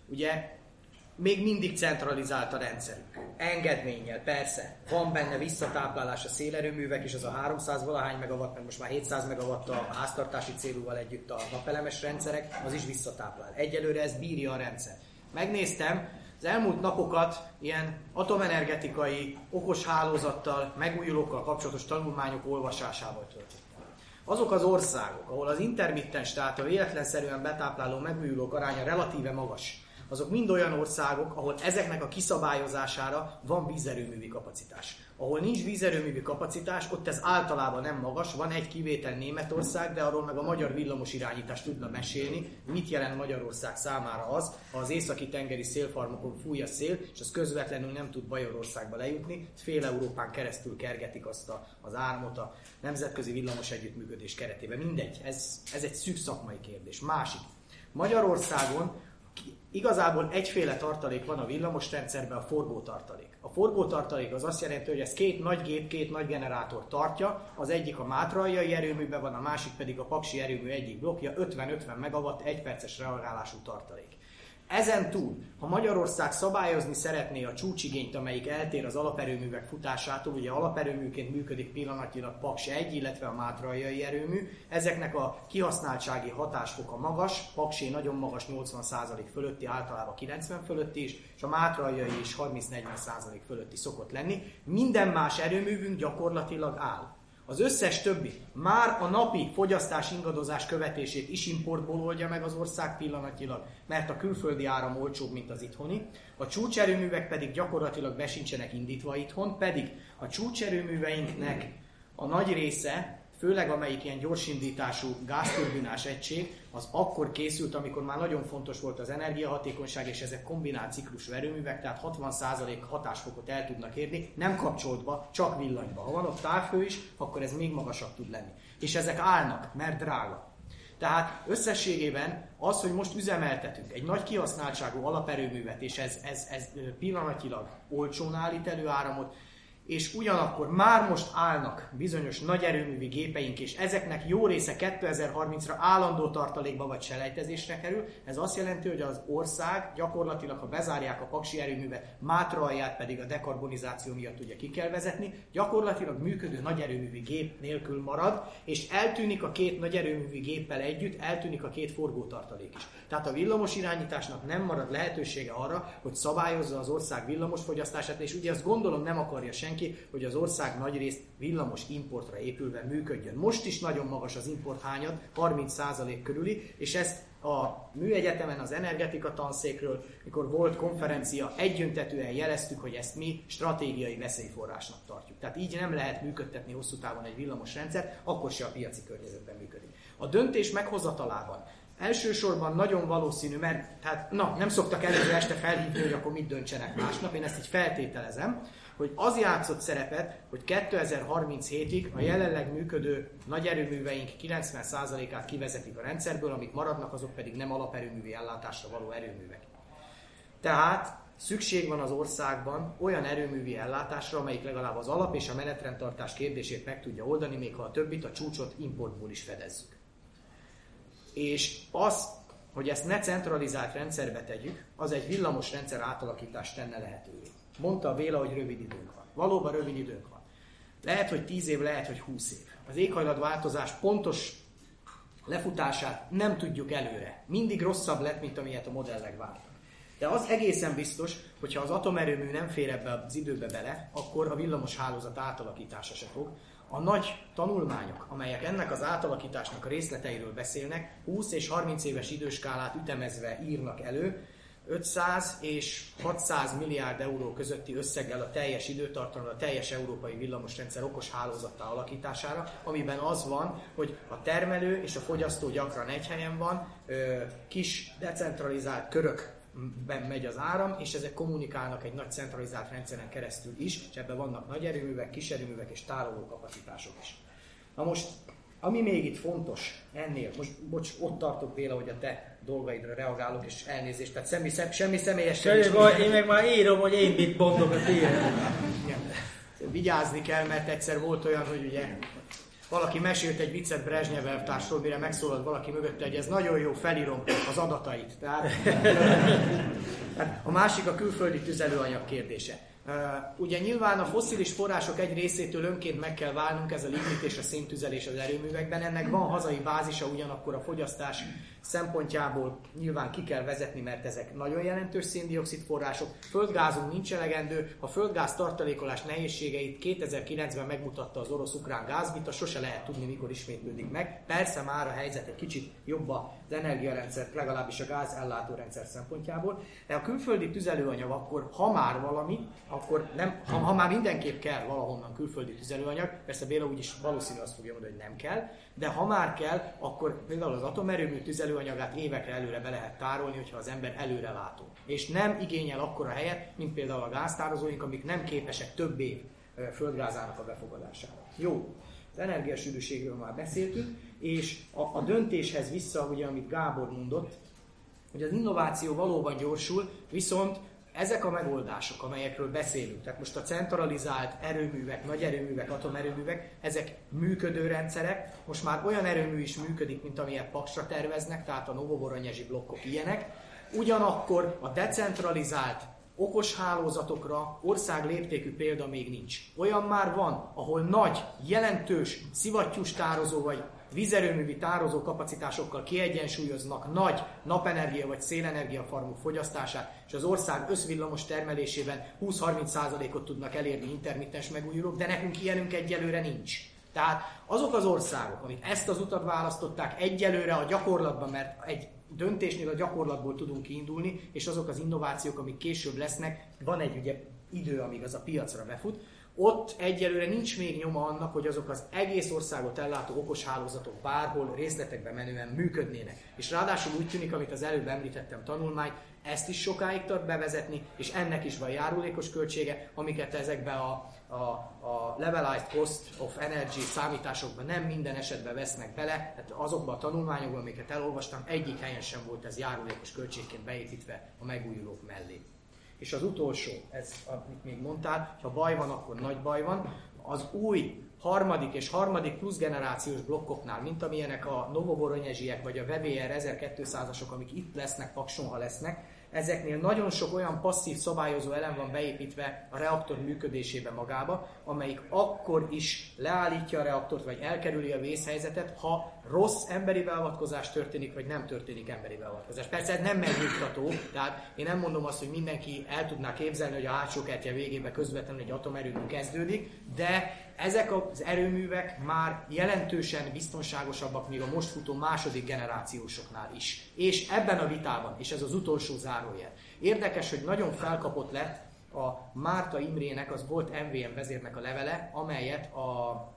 Ugye még mindig centralizált a rendszerünk. Engedménnyel, persze. Van benne visszatáplálás a szélerőművek is, az a 300 valahány megawatt, meg most már 700 megawatt a háztartási célúval együtt a napelemes rendszerek, az is visszatáplál. Egyelőre ez bírja a rendszer. Megnéztem, az elmúlt napokat ilyen atomenergetikai, okos hálózattal, megújulókkal kapcsolatos tanulmányok olvasásával töltöttem. Azok az országok, ahol az intermittens, tehát a véletlenszerűen betápláló megújulók aránya relatíve magas, azok mind olyan országok, ahol ezeknek a kiszabályozására van vízerőművi kapacitás. Ahol nincs vízerőművi kapacitás, ott ez általában nem magas, van egy kivétel Németország, de arról meg a magyar villamos irányítás tudna mesélni, mit jelent Magyarország számára az, ha az északi tengeri szélfarmokon fúj a szél, és az közvetlenül nem tud Bajorországba lejutni, fél Európán keresztül kergetik azt a, az áramot a nemzetközi villamos együttműködés keretében. Mindegy, ez, ez egy szűk szakmai kérdés. Másik. Magyarországon igazából egyféle tartalék van a villamos rendszerben, a forgótartalék. A forgótartalék az azt jelenti, hogy ez két nagy gép, két nagy generátor tartja, az egyik a Mátraljai erőműben van, a másik pedig a Paksi erőmű egyik blokkja, 50-50 megawatt, egy perces reagálású tartalék. Ezen túl, ha Magyarország szabályozni szeretné a csúcsigényt, amelyik eltér az alaperőművek futásától, ugye alaperőműként működik pillanatnyilag Paks 1, illetve a Mátraljai erőmű, ezeknek a kihasználtsági hatásfoka magas, Paksé nagyon magas 80% fölötti, általában 90 fölötti is, és a Mátraljai is 30-40% fölötti szokott lenni. Minden más erőművünk gyakorlatilag áll. Az összes többi már a napi fogyasztás ingadozás követését is importból oldja meg az ország pillanatnyilag, mert a külföldi áram olcsóbb, mint az itthoni. A csúcserőművek pedig gyakorlatilag besincsenek indítva itthon, pedig a csúcserőműveinknek a nagy része, főleg amelyik ilyen gyorsindítású gázturbinás egység, az akkor készült, amikor már nagyon fontos volt az energiahatékonyság, és ezek kombinált ciklusú erőművek, tehát 60% hatásfokot el tudnak érni, nem kapcsoltba, csak villanyba. Ha van ott távhő is, akkor ez még magasabb tud lenni. És ezek állnak, mert drága. Tehát összességében az, hogy most üzemeltetünk egy nagy kihasználtságú alaperőművet, és ez, ez, ez pillanatilag olcsón állít elő áramot, és ugyanakkor már most állnak bizonyos nagy erőművi gépeink, és ezeknek jó része 2030-ra állandó tartalékba vagy selejtezésre kerül. Ez azt jelenti, hogy az ország gyakorlatilag, ha bezárják a paksi erőművet, Mátra alját pedig a dekarbonizáció miatt ugye ki kell vezetni, gyakorlatilag működő nagy erőművi gép nélkül marad, és eltűnik a két nagy erőművi géppel együtt, eltűnik a két forgótartalék is. Tehát a villamos irányításnak nem marad lehetősége arra, hogy szabályozza az ország villamosfogyasztását, és ugye azt gondolom nem akarja senki, hogy az ország nagyrészt villamos importra épülve működjön. Most is nagyon magas az importhányad, 30% körüli, és ezt a műegyetemen, az energetika tanszékről, mikor volt konferencia, egyöntetően jeleztük, hogy ezt mi stratégiai veszélyforrásnak tartjuk. Tehát így nem lehet működtetni hosszú távon egy villamos rendszer, akkor se a piaci környezetben működik. A döntés meghozatalában Elsősorban nagyon valószínű, mert hát, na, nem szoktak előző este felhívni, hogy akkor mit döntsenek másnap, én ezt így feltételezem, hogy az játszott szerepet, hogy 2037-ig a jelenleg működő nagy erőműveink 90%-át kivezetik a rendszerből, amik maradnak, azok pedig nem alaperőművi ellátásra való erőművek. Tehát szükség van az országban olyan erőművi ellátásra, amelyik legalább az alap és a menetrendtartás kérdését meg tudja oldani, még ha a többit, a csúcsot importból is fedezzük. És az hogy ezt ne centralizált rendszerbe tegyük, az egy villamos rendszer átalakítást tenne lehetővé. Mondta a Béla, hogy rövid időnk van. Valóban rövid időnk van. Lehet, hogy 10 év, lehet, hogy 20 év. Az éghajlatváltozás pontos lefutását nem tudjuk előre. Mindig rosszabb lett, mint amilyet a modellek vártak. De az egészen biztos, hogyha az atomerőmű nem fér ebbe az időbe bele, akkor a villamos hálózat átalakítása se fog. A nagy tanulmányok, amelyek ennek az átalakításnak a részleteiről beszélnek, 20 és 30 éves időskálát ütemezve írnak elő, 500 és 600 milliárd euró közötti összeggel a teljes időtartalomra, a teljes európai villamosrendszer okos hálózattá alakítására, amiben az van, hogy a termelő és a fogyasztó gyakran egy helyen van, kis decentralizált körök ben megy az áram, és ezek kommunikálnak egy nagy centralizált rendszeren keresztül is, és ebben vannak nagy erőművek, kis erőművek és tároló kapacitások is. Na most, ami még itt fontos ennél, most bocs, ott tartok Béla, hogy a te dolgaidra reagálok, és elnézést, tehát semmi, szem, semmi személyes Semmi én meg már írom, hogy én mit mondok a tiéd. Vigyázni kell, mert egyszer volt olyan, hogy ugye valaki mesélt egy viccet Brezsnyev elvtársról, mire megszólalt valaki mögötte, hogy ez nagyon jó, felírom az adatait. Tehát, a másik a külföldi tüzelőanyag kérdése. Ugye nyilván a foszilis források egy részétől önként meg kell válnunk, ez a lignit és a széntüzelés az erőművekben. Ennek van hazai bázisa, ugyanakkor a fogyasztás szempontjából nyilván ki kell vezetni, mert ezek nagyon jelentős széndiokszid források. Földgázunk nincs elegendő, a földgáz tartalékolás nehézségeit 2009-ben megmutatta az orosz-ukrán gázvita, sose lehet tudni, mikor ismétlődik meg. Persze már a helyzet egy kicsit jobb az energiarendszer, legalábbis a gáz ellátórendszer szempontjából, de a külföldi tüzelőanyag akkor, ha már valami, akkor nem, ha, ha már mindenképp kell valahonnan külföldi tüzelőanyag, persze Béla úgyis valószínű azt fogja mondani, hogy nem kell, de ha már kell, akkor például az atomerőmű tüzelőanyagát évekre előre be lehet tárolni, hogyha az ember előre látó. És nem igényel akkora helyet, mint például a gáztározóink, amik nem képesek több év földgázának a befogadására. Jó, az energiasűrűségről már beszéltünk, és a, a döntéshez vissza, ugye, amit Gábor mondott, hogy az innováció valóban gyorsul, viszont ezek a megoldások, amelyekről beszélünk, tehát most a centralizált erőművek, nagy erőművek, atomerőművek, ezek működő rendszerek, most már olyan erőmű is működik, mint amilyet Paksra terveznek, tehát a Novovoronyezsi blokkok ilyenek, ugyanakkor a decentralizált okos hálózatokra ország léptékű példa még nincs. Olyan már van, ahol nagy, jelentős szivattyús tározó vagy vízerőművi tározó kapacitásokkal kiegyensúlyoznak nagy napenergia vagy szélenergia farmok fogyasztását, és az ország összvillamos termelésében 20-30%-ot tudnak elérni intermittens megújulók, de nekünk ilyenünk egyelőre nincs. Tehát azok az országok, amik ezt az utat választották egyelőre a gyakorlatban, mert egy döntésnél a gyakorlatból tudunk kiindulni, és azok az innovációk, amik később lesznek, van egy ugye idő, amíg az a piacra befut, ott egyelőre nincs még nyoma annak, hogy azok az egész országot ellátó okos hálózatok bárhol részletekbe menően működnének. És ráadásul úgy tűnik, amit az előbb említettem tanulmány, ezt is sokáig tart bevezetni, és ennek is van járulékos költsége, amiket ezekbe a, a, a levelized cost of energy számításokban nem minden esetben vesznek bele, tehát azokban a tanulmányokban, amiket elolvastam, egyik helyen sem volt ez járulékos költségként beépítve a megújulók mellé. És az utolsó, ez, amit még mondtál, ha baj van, akkor nagy baj van. Az új harmadik és harmadik plusz generációs blokkoknál, mint amilyenek a Novovoronyezsiek vagy a VVR 1200-asok, amik itt lesznek, Pakson, ha lesznek, ezeknél nagyon sok olyan passzív szabályozó elem van beépítve a reaktor működésébe magába, amelyik akkor is leállítja a reaktort, vagy elkerüli a vészhelyzetet, ha rossz emberi beavatkozás történik, vagy nem történik emberi beavatkozás. Persze ez nem megnyugtató, tehát én nem mondom azt, hogy mindenki el tudná képzelni, hogy a hátsó kertje végébe közvetlenül egy atomerőmű kezdődik, de ezek az erőművek már jelentősen biztonságosabbak, még a most futó második generációsoknál is. És ebben a vitában, és ez az utolsó zárójel, érdekes, hogy nagyon felkapott lett a Márta Imrének, az volt MVM vezérnek a levele, amelyet a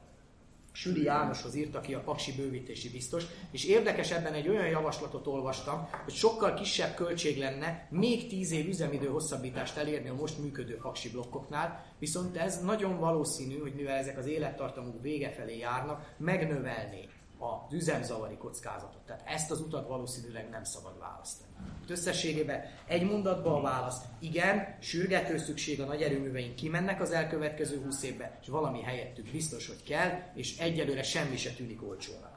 Süli Jánoshoz írta ki a paksi bővítési biztos, és érdekes ebben egy olyan javaslatot olvastam, hogy sokkal kisebb költség lenne még 10 év üzemidő hosszabbítást elérni a most működő paksi blokkoknál, viszont ez nagyon valószínű, hogy mivel ezek az élettartamuk vége felé járnak, megnövelné az üzemzavari kockázatot. Tehát ezt az utat valószínűleg nem szabad választani. Összességében egy mondatban a válasz, igen, sürgető szükség a nagy erőműveink kimennek az elkövetkező 20 évben, és valami helyettük biztos, hogy kell, és egyelőre semmi se tűnik olcsónak.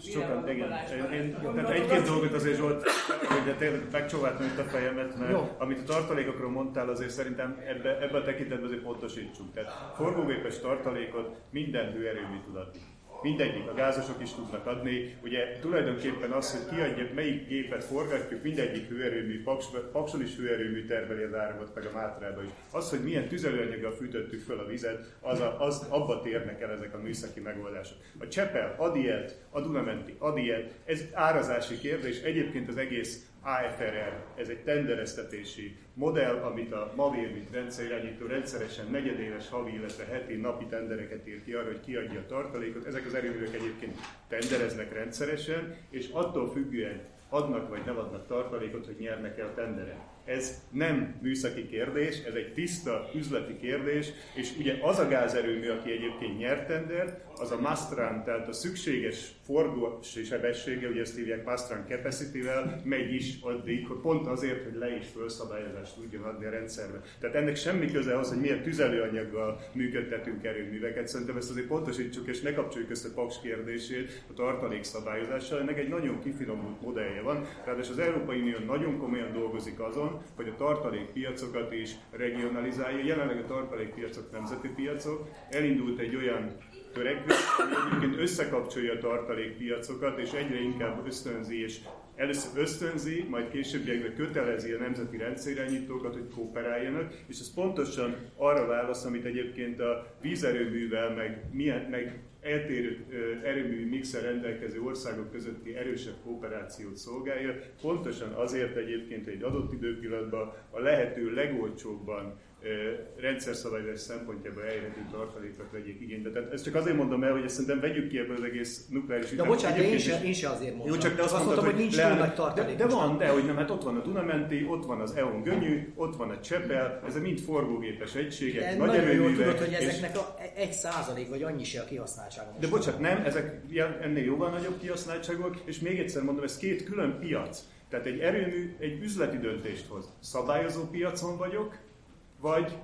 Sokan, igen. Én, én, tehát egy-két dolgot azért Zsolt, hogy tényleg megcsóváltam itt a fejemet, mert Jó. amit a tartalékokról mondtál, azért szerintem ebbe, ebbe a tekintetben azért pontosítsuk. Tehát forgógépes tartalékot minden hőerőmű tud adni mindegyik, a gázosok is tudnak adni. Ugye tulajdonképpen az, hogy kiadja, melyik gépet forgatjuk, mindegyik hőerőmű, Paks, Pakson is hőerőmű termeli az áramot, meg a Mátrába is. Az, hogy milyen tüzelőanyaggal fűtöttük föl a vizet, az, a, az abba térnek el ezek a műszaki megoldások. A Csepel ad ilyet, a Dunamenti ad ilyet, ez árazási kérdés, egyébként az egész AFRR, ez egy tendereztetési modell, amit a MAVIR, mint rendszerirányító rendszeresen negyedéves, havi, illetve heti, napi tendereket ír ki arra, hogy kiadja a tartalékot. Ezek az erőművek egyébként tendereznek rendszeresen, és attól függően adnak vagy nem adnak tartalékot, hogy nyernek el a tenderen. Ez nem műszaki kérdés, ez egy tiszta üzleti kérdés, és ugye az a gázerőmű, aki egyébként nyert tender, az a Mastran, tehát a szükséges forgósi sebessége, ugye ezt hívják Mastran capacity-vel, megy is addig, hogy pont azért, hogy le is fölszabályozást tudjon adni a rendszerbe. Tehát ennek semmi köze az, hogy milyen tüzelőanyaggal működtetünk erőműveket. Szerintem ezt azért pontosítsuk, és ne kapcsoljuk a paks kérdését a tartalék szabályozással. Ennek egy nagyon kifinomult modellje van. Ráadásul az Európai Unió nagyon komolyan dolgozik azon, hogy a tartalékpiacokat is regionalizálja. Jelenleg a tartalékpiacok nemzeti piacok. Elindult egy olyan törekvés, ami egyébként összekapcsolja a tartalékpiacokat, és egyre inkább ösztönzi és először ösztönzi, majd későbbiekben kötelezi a nemzeti rendszerirányítókat, hogy kooperáljanak, és ez pontosan arra válasz, amit egyébként a vízerőművel, meg, milyen, meg eltérő erőmű mixer rendelkező országok közötti erősebb kooperációt szolgálja, pontosan azért egyébként, egy adott időpillanatban a lehető legolcsóbban szabályozás szempontjából elérhető tartalékot vegyék igénybe. Tehát ezt csak azért mondom el, hogy ezt szerintem vegyük ki ebből az egész nukleáris De bocsánat, én se, én se azért mondom. Jó, csak te azt, azt mondtad, hogy, hogy nincs túl nagy tartalék. De, de van, de hogy nem, hát ott van a Dunamenti, ott van az EON Gönyű, ott van a Csepel, ezek mind forgógépes egységek, de nagy nagyon jól tudod, hogy ezeknek a egy százalék vagy annyi se a kihasználtsága. De bocsánat, nem, ezek ennél jóval nagyobb kihasználtságok, és még egyszer mondom, ez két külön piac. Tehát egy erőmű egy üzleti döntést hoz. Szabályozó piacon vagyok, vagy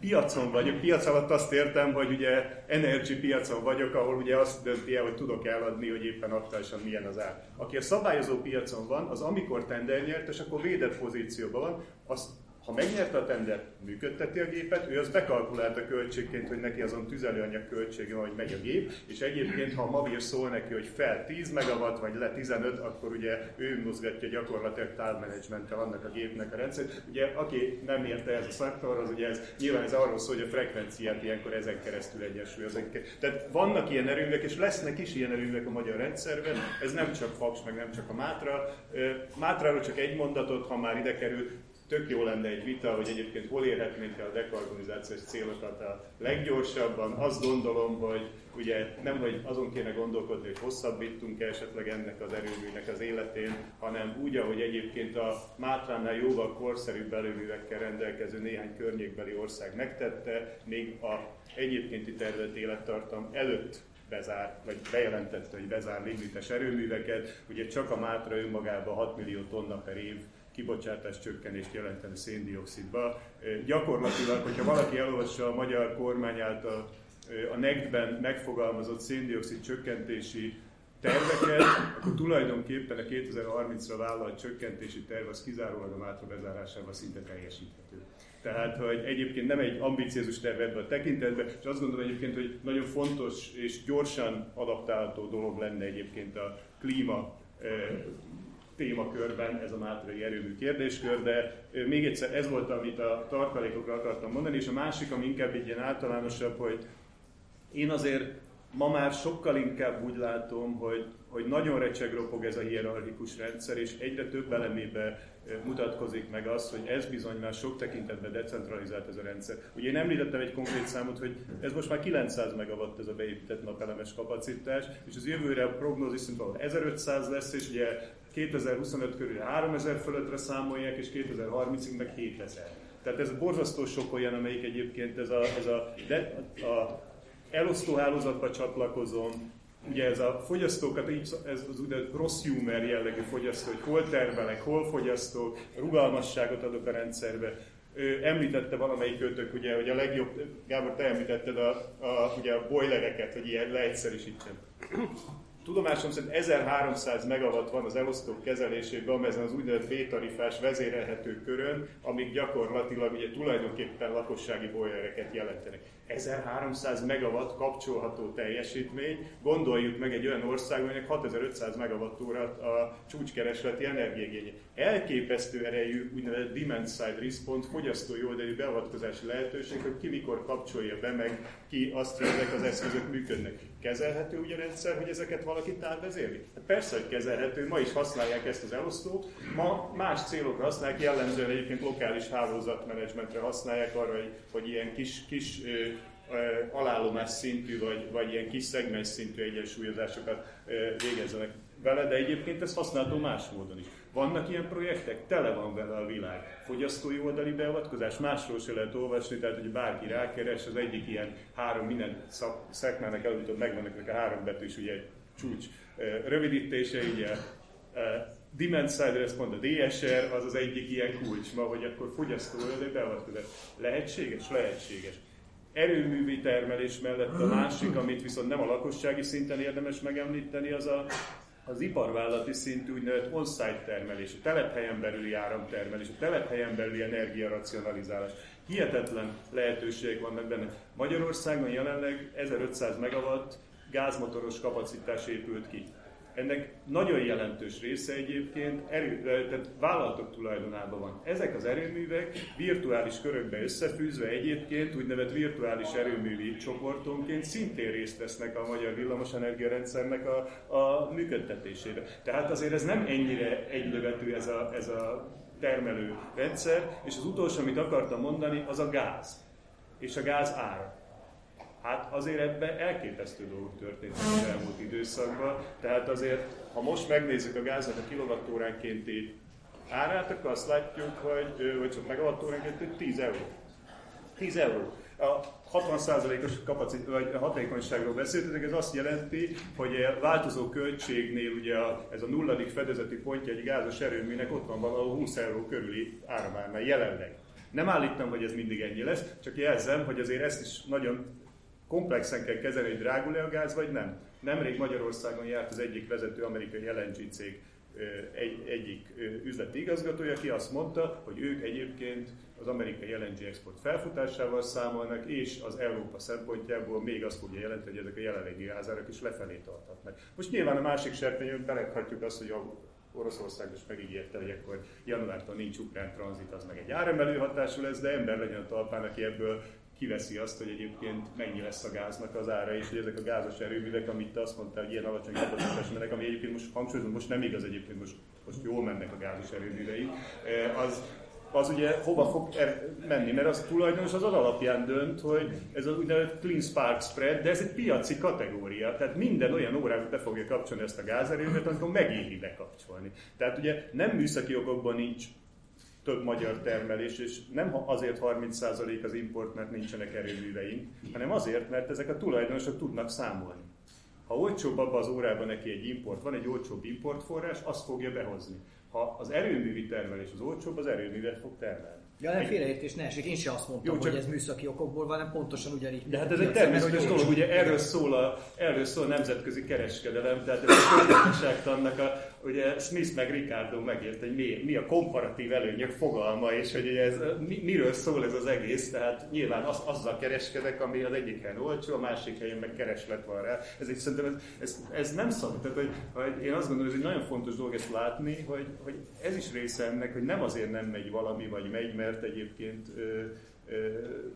piacon vagyok. Piac alatt azt értem, hogy ugye energy piacon vagyok, ahol ugye azt dönti el, hogy tudok eladni, hogy éppen aktuálisan milyen az ár. Aki a szabályozó piacon van, az amikor tender nyert, és akkor védett pozícióban van, az ha megnyerte a tender, működteti a gépet, ő az bekalkulálta költségként, hogy neki azon tüzelőanyag költsége hogy megy a gép, és egyébként, ha a Mavir szól neki, hogy fel 10 megawatt, vagy le 15, akkor ugye ő mozgatja gyakorlatilag távmenedzsmenttel annak a gépnek a rendszer. Ugye, aki nem érte ez a szektor, az ugye ez, nyilván ez arról szól, hogy a frekvenciát ilyenkor ezen keresztül egyesülőzik. Tehát vannak ilyen erőművek, és lesznek is ilyen erőművek a magyar rendszerben. Ez nem csak Faks, meg nem csak a Mátra. Mátráról csak egy mondatot, ha már ide kerül, tök jó lenne egy vita, hogy egyébként hol érhetnénk el a dekarbonizációs célokat a leggyorsabban. Azt gondolom, hogy ugye nem, hogy azon kéne gondolkodni, hogy hosszabbítunk esetleg ennek az erőműnek az életén, hanem úgy, ahogy egyébként a Mátránál jóval korszerűbb erőművekkel rendelkező néhány környékbeli ország megtette, még a egyébkénti tervezett élettartam előtt bezár, vagy bejelentette, hogy bezár limites erőműveket. Ugye csak a Mátra önmagában 6 millió tonna per év kibocsátás csökkenést jelenteni széndiokszidba. Gyakorlatilag, hogyha valaki elolvassa a magyar kormány által a NECT-ben megfogalmazott széndiokszid csökkentési terveket, akkor tulajdonképpen a 2030-ra vállalt csökkentési terv az kizárólag a mátra bezárásával szinte teljesíthető. Tehát, hogy egyébként nem egy ambiciózus terv ebben a tekintetben, és azt gondolom egyébként, hogy nagyon fontos és gyorsan adaptálható dolog lenne egyébként a klíma témakörben ez a mátrai erőmű kérdéskör, de még egyszer ez volt, amit a tartalékokra akartam mondani, és a másik, ami inkább egy ilyen általánosabb, hogy én azért ma már sokkal inkább úgy látom, hogy, hogy nagyon recsegropog ez a hierarchikus rendszer, és egyre több elemébe mutatkozik meg az, hogy ez bizony már sok tekintetben decentralizált ez a rendszer. Ugye én említettem egy konkrét számot, hogy ez most már 900 megawatt ez a beépített napelemes kapacitás, és az jövőre a prognózis szint 1500 lesz, és ugye 2025 körül 3000 fölöttre számolják, és 2030-ig meg 7000. Tehát ez borzasztó sok olyan, amelyik egyébként ez a, ez a, de, a elosztó hálózatba csatlakozom, ugye ez a fogyasztókat, ez az úgynevezett prosumer jellegű fogyasztó, hogy hol termelek, hol fogyasztók, rugalmasságot adok a rendszerbe. Ő említette valamelyik kötök, ugye, hogy a legjobb, Gábor, te említetted a, a, ugye a boilereket, hogy ilyen leegyszerűsítsem tudomásom szerint 1300 megawatt van az elosztók kezelésében, amely ezen az úgynevezett B-tarifás vezérelhető körön, amik gyakorlatilag ugye tulajdonképpen lakossági boilereket jelentenek. 1300 megawatt kapcsolható teljesítmény, gondoljuk meg egy olyan ország, aminek 6500 megawatt óra a csúcskeresleti energiagénye. Elképesztő erejű úgynevezett demand side response, fogyasztói oldali beavatkozási lehetőség, hogy ki mikor kapcsolja be, meg ki azt, hogy ezek az eszközök működnek. Kezelhető ugye rendszer, hogy ezeket valaki távvezéli? Hát persze, hogy kezelhető, ma is használják ezt az elosztót, ma más célokra használják, jellemzően egyébként lokális hálózatmenedzsmentre használják arra, hogy, hogy ilyen kis, kis ö, ö, alállomás szintű, vagy, vagy ilyen kis szegmens szintű egyensúlyozásokat ö, végezzenek vele, de egyébként ez használható más módon is. Vannak ilyen projektek? Tele van vele a világ. Fogyasztói oldali beavatkozás, másról se lehet olvasni, tehát hogy bárki rákeres, az egyik ilyen három, minden szak, szakmának előtt megvannak a három betűs, ugye egy csúcs rövidítése, ugye Demand Side Response, a DSR, az az egyik ilyen kulcs ma, hogy akkor fogyasztói oldali beavatkozás. Lehetséges? Lehetséges erőművi termelés mellett a másik, amit viszont nem a lakossági szinten érdemes megemlíteni, az a az iparvállalati szintű úgynevezett on-site termelés, a telephelyen belüli áramtermelés, a telephelyen belüli energiaracionalizálás. Hihetetlen lehetőségek vannak benne. Magyarországon jelenleg 1500 megawatt gázmotoros kapacitás épült ki. Ennek nagyon jelentős része egyébként erő, tehát vállalatok tulajdonában van. Ezek az erőművek virtuális körökbe összefűzve egyébként úgynevezett virtuális erőművi csoportonként szintén részt vesznek a magyar villamosenergia rendszernek a, a működtetésébe. Tehát azért ez nem ennyire egylövető ez a, ez a termelő rendszer, és az utolsó, amit akartam mondani, az a gáz. És a gáz ára. Hát azért ebben elképesztő dolgok történtek az elmúlt időszakban. Tehát azért, ha most megnézzük a gáznak a kilovattóránkénti árát, akkor azt látjuk, hogy, vagy csak megawattóránként, hogy 10 euró. 10 euró. A 60%-os kapacit- vagy hatékonyságról beszéltetek, ez azt jelenti, hogy a változó költségnél ugye a, ez a nulladik fedezeti pontja egy gázos erőműnek ott van valahol 20 euró körüli áramárnál jelenleg. Nem állítom, hogy ez mindig ennyi lesz, csak jelzem, hogy azért ezt is nagyon komplexen kell kezelni, hogy drágul-e a gáz, vagy nem. Nemrég Magyarországon járt az egyik vezető amerikai LNG cég egy, egyik üzleti igazgatója, aki azt mondta, hogy ők egyébként az amerikai LNG export felfutásával számolnak, és az Európa szempontjából még azt fogja jelenteni, hogy ezek a jelenlegi gázárak is lefelé tarthatnak. Most nyilván a másik serpenyőn beleghatjuk azt, hogy a Oroszország is megígérte, hogy akkor januártól nincs ukrán tranzit, az meg egy áremelő hatású lesz, de ember legyen a talpán, aki ebből kiveszi azt, hogy egyébként mennyi lesz a gáznak az ára, és hogy ezek a gázos erőművek, amit te azt mondtál, hogy ilyen alacsony kapacitás mennek, ami egyébként most hangsúlyozom, most nem igaz egyébként, most, most jól mennek a gázos erőművei, az, az ugye hova fog er- menni, mert az tulajdonos az az alapján dönt, hogy ez az úgynevezett clean spark spread, de ez egy piaci kategória, tehát minden olyan órában be fogja kapcsolni ezt a gázerőmet, amikor megéri bekapcsolni. Tehát ugye nem műszaki okokban nincs több magyar termelés, és nem azért 30% az import, mert nincsenek erőműveink, hanem azért, mert ezek a tulajdonosok tudnak számolni. Ha olcsóbb abban az órában neki egy import, van egy olcsóbb importforrás, azt fogja behozni. Ha az erőművi termelés az olcsóbb, az erőművet fog termelni. Ja, nem félreértés ne esik, én sem azt mondtam, Jó, csak... hogy ez műszaki okokból van, hanem pontosan ugyanígy. De hát ez egy természetes dolog, ugye erről szól, a, erről szól a nemzetközi kereskedelem, tehát ez a közgazdaságtannak a, ugye Smith meg Ricardo megért, hogy mi, mi a komparatív előnyök fogalma, és hogy ez, mi, miről szól ez az egész, tehát nyilván az, azzal kereskedek, ami az egyik helyen olcsó, a másik helyen meg kereslet van rá. Ez egy, szerintem ez, ez, ez nem szabad. Tehát, hogy, hogy én azt gondolom, hogy ez egy nagyon fontos dolog ezt látni, hogy, hogy ez is része ennek, hogy nem azért nem megy valami, vagy megy, mert egyébként ö,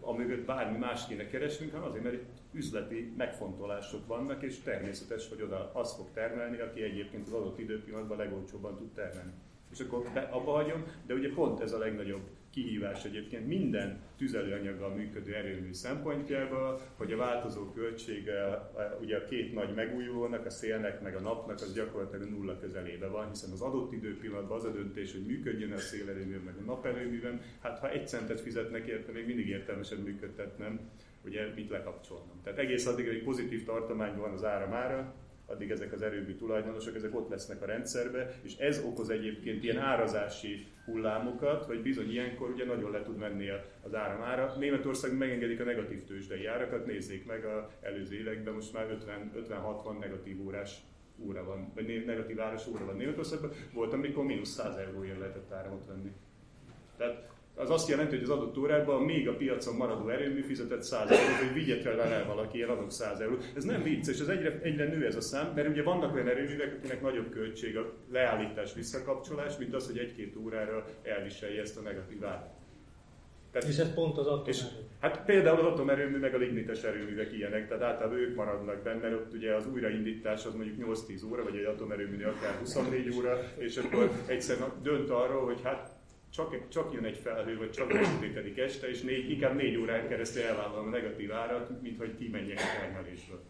amögött bármi más kéne keresnünk, hanem azért, mert itt üzleti megfontolások vannak, és természetes, hogy oda az fog termelni, aki egyébként az adott időpillanatban legolcsóbban tud termelni. És akkor abba hagyom, de ugye pont ez a legnagyobb kihívás egyébként minden tüzelőanyaggal működő erőmű szempontjából, hogy a változó költsége ugye a két nagy megújulónak, a szélnek meg a napnak az gyakorlatilag nulla közelébe van, hiszen az adott időpillanatban az a döntés, hogy működjön a szélerőmű meg a naperőművem, hát ha egy centet fizetnek érte, még mindig értelmesen működtetnem, ugye mit lekapcsolnom. Tehát egész addig, hogy pozitív tartományban van az áramára, addig ezek az erőmű tulajdonosok, ezek ott lesznek a rendszerbe, és ez okoz egyébként ilyen árazási hullámokat, hogy bizony ilyenkor ugye nagyon le tud menni az áramára. Németország megengedik a negatív tőzsdei árakat, nézzék meg az előző években, most már 50-60 negatív órás óra van, vagy negatív áras óra van Németországban, volt, amikor mínusz 100 euróért lehetett áramot venni. Tehát az azt jelenti, hogy az adott órában még a piacon maradó erőmű fizetett 100 eurót, hogy vigye fel el valaki, én adok 100 eurót. Ez nem vicc, és ez egyre, egyre nő ez a szám, mert ugye vannak olyan erőművek, akinek nagyobb költség a leállítás, visszakapcsolás, mint az, hogy egy-két órára elviselje ezt a negatív árat. Tehát, és ez pont az atomerőmű. És, hát például az atomerőmű meg a lignites erőművek ilyenek, tehát általában ők maradnak benne, mert ott ugye az újraindítás az mondjuk 8-10 óra, vagy egy atomerőműnél akár 24 óra, és akkor egyszer dönt arról, hogy hát csak, csak jön egy felhő, vagy csak besötétedik este, és négy, inkább négy órán keresztül elvállalom a negatív árat, mint hogy kimenjek a termelésről.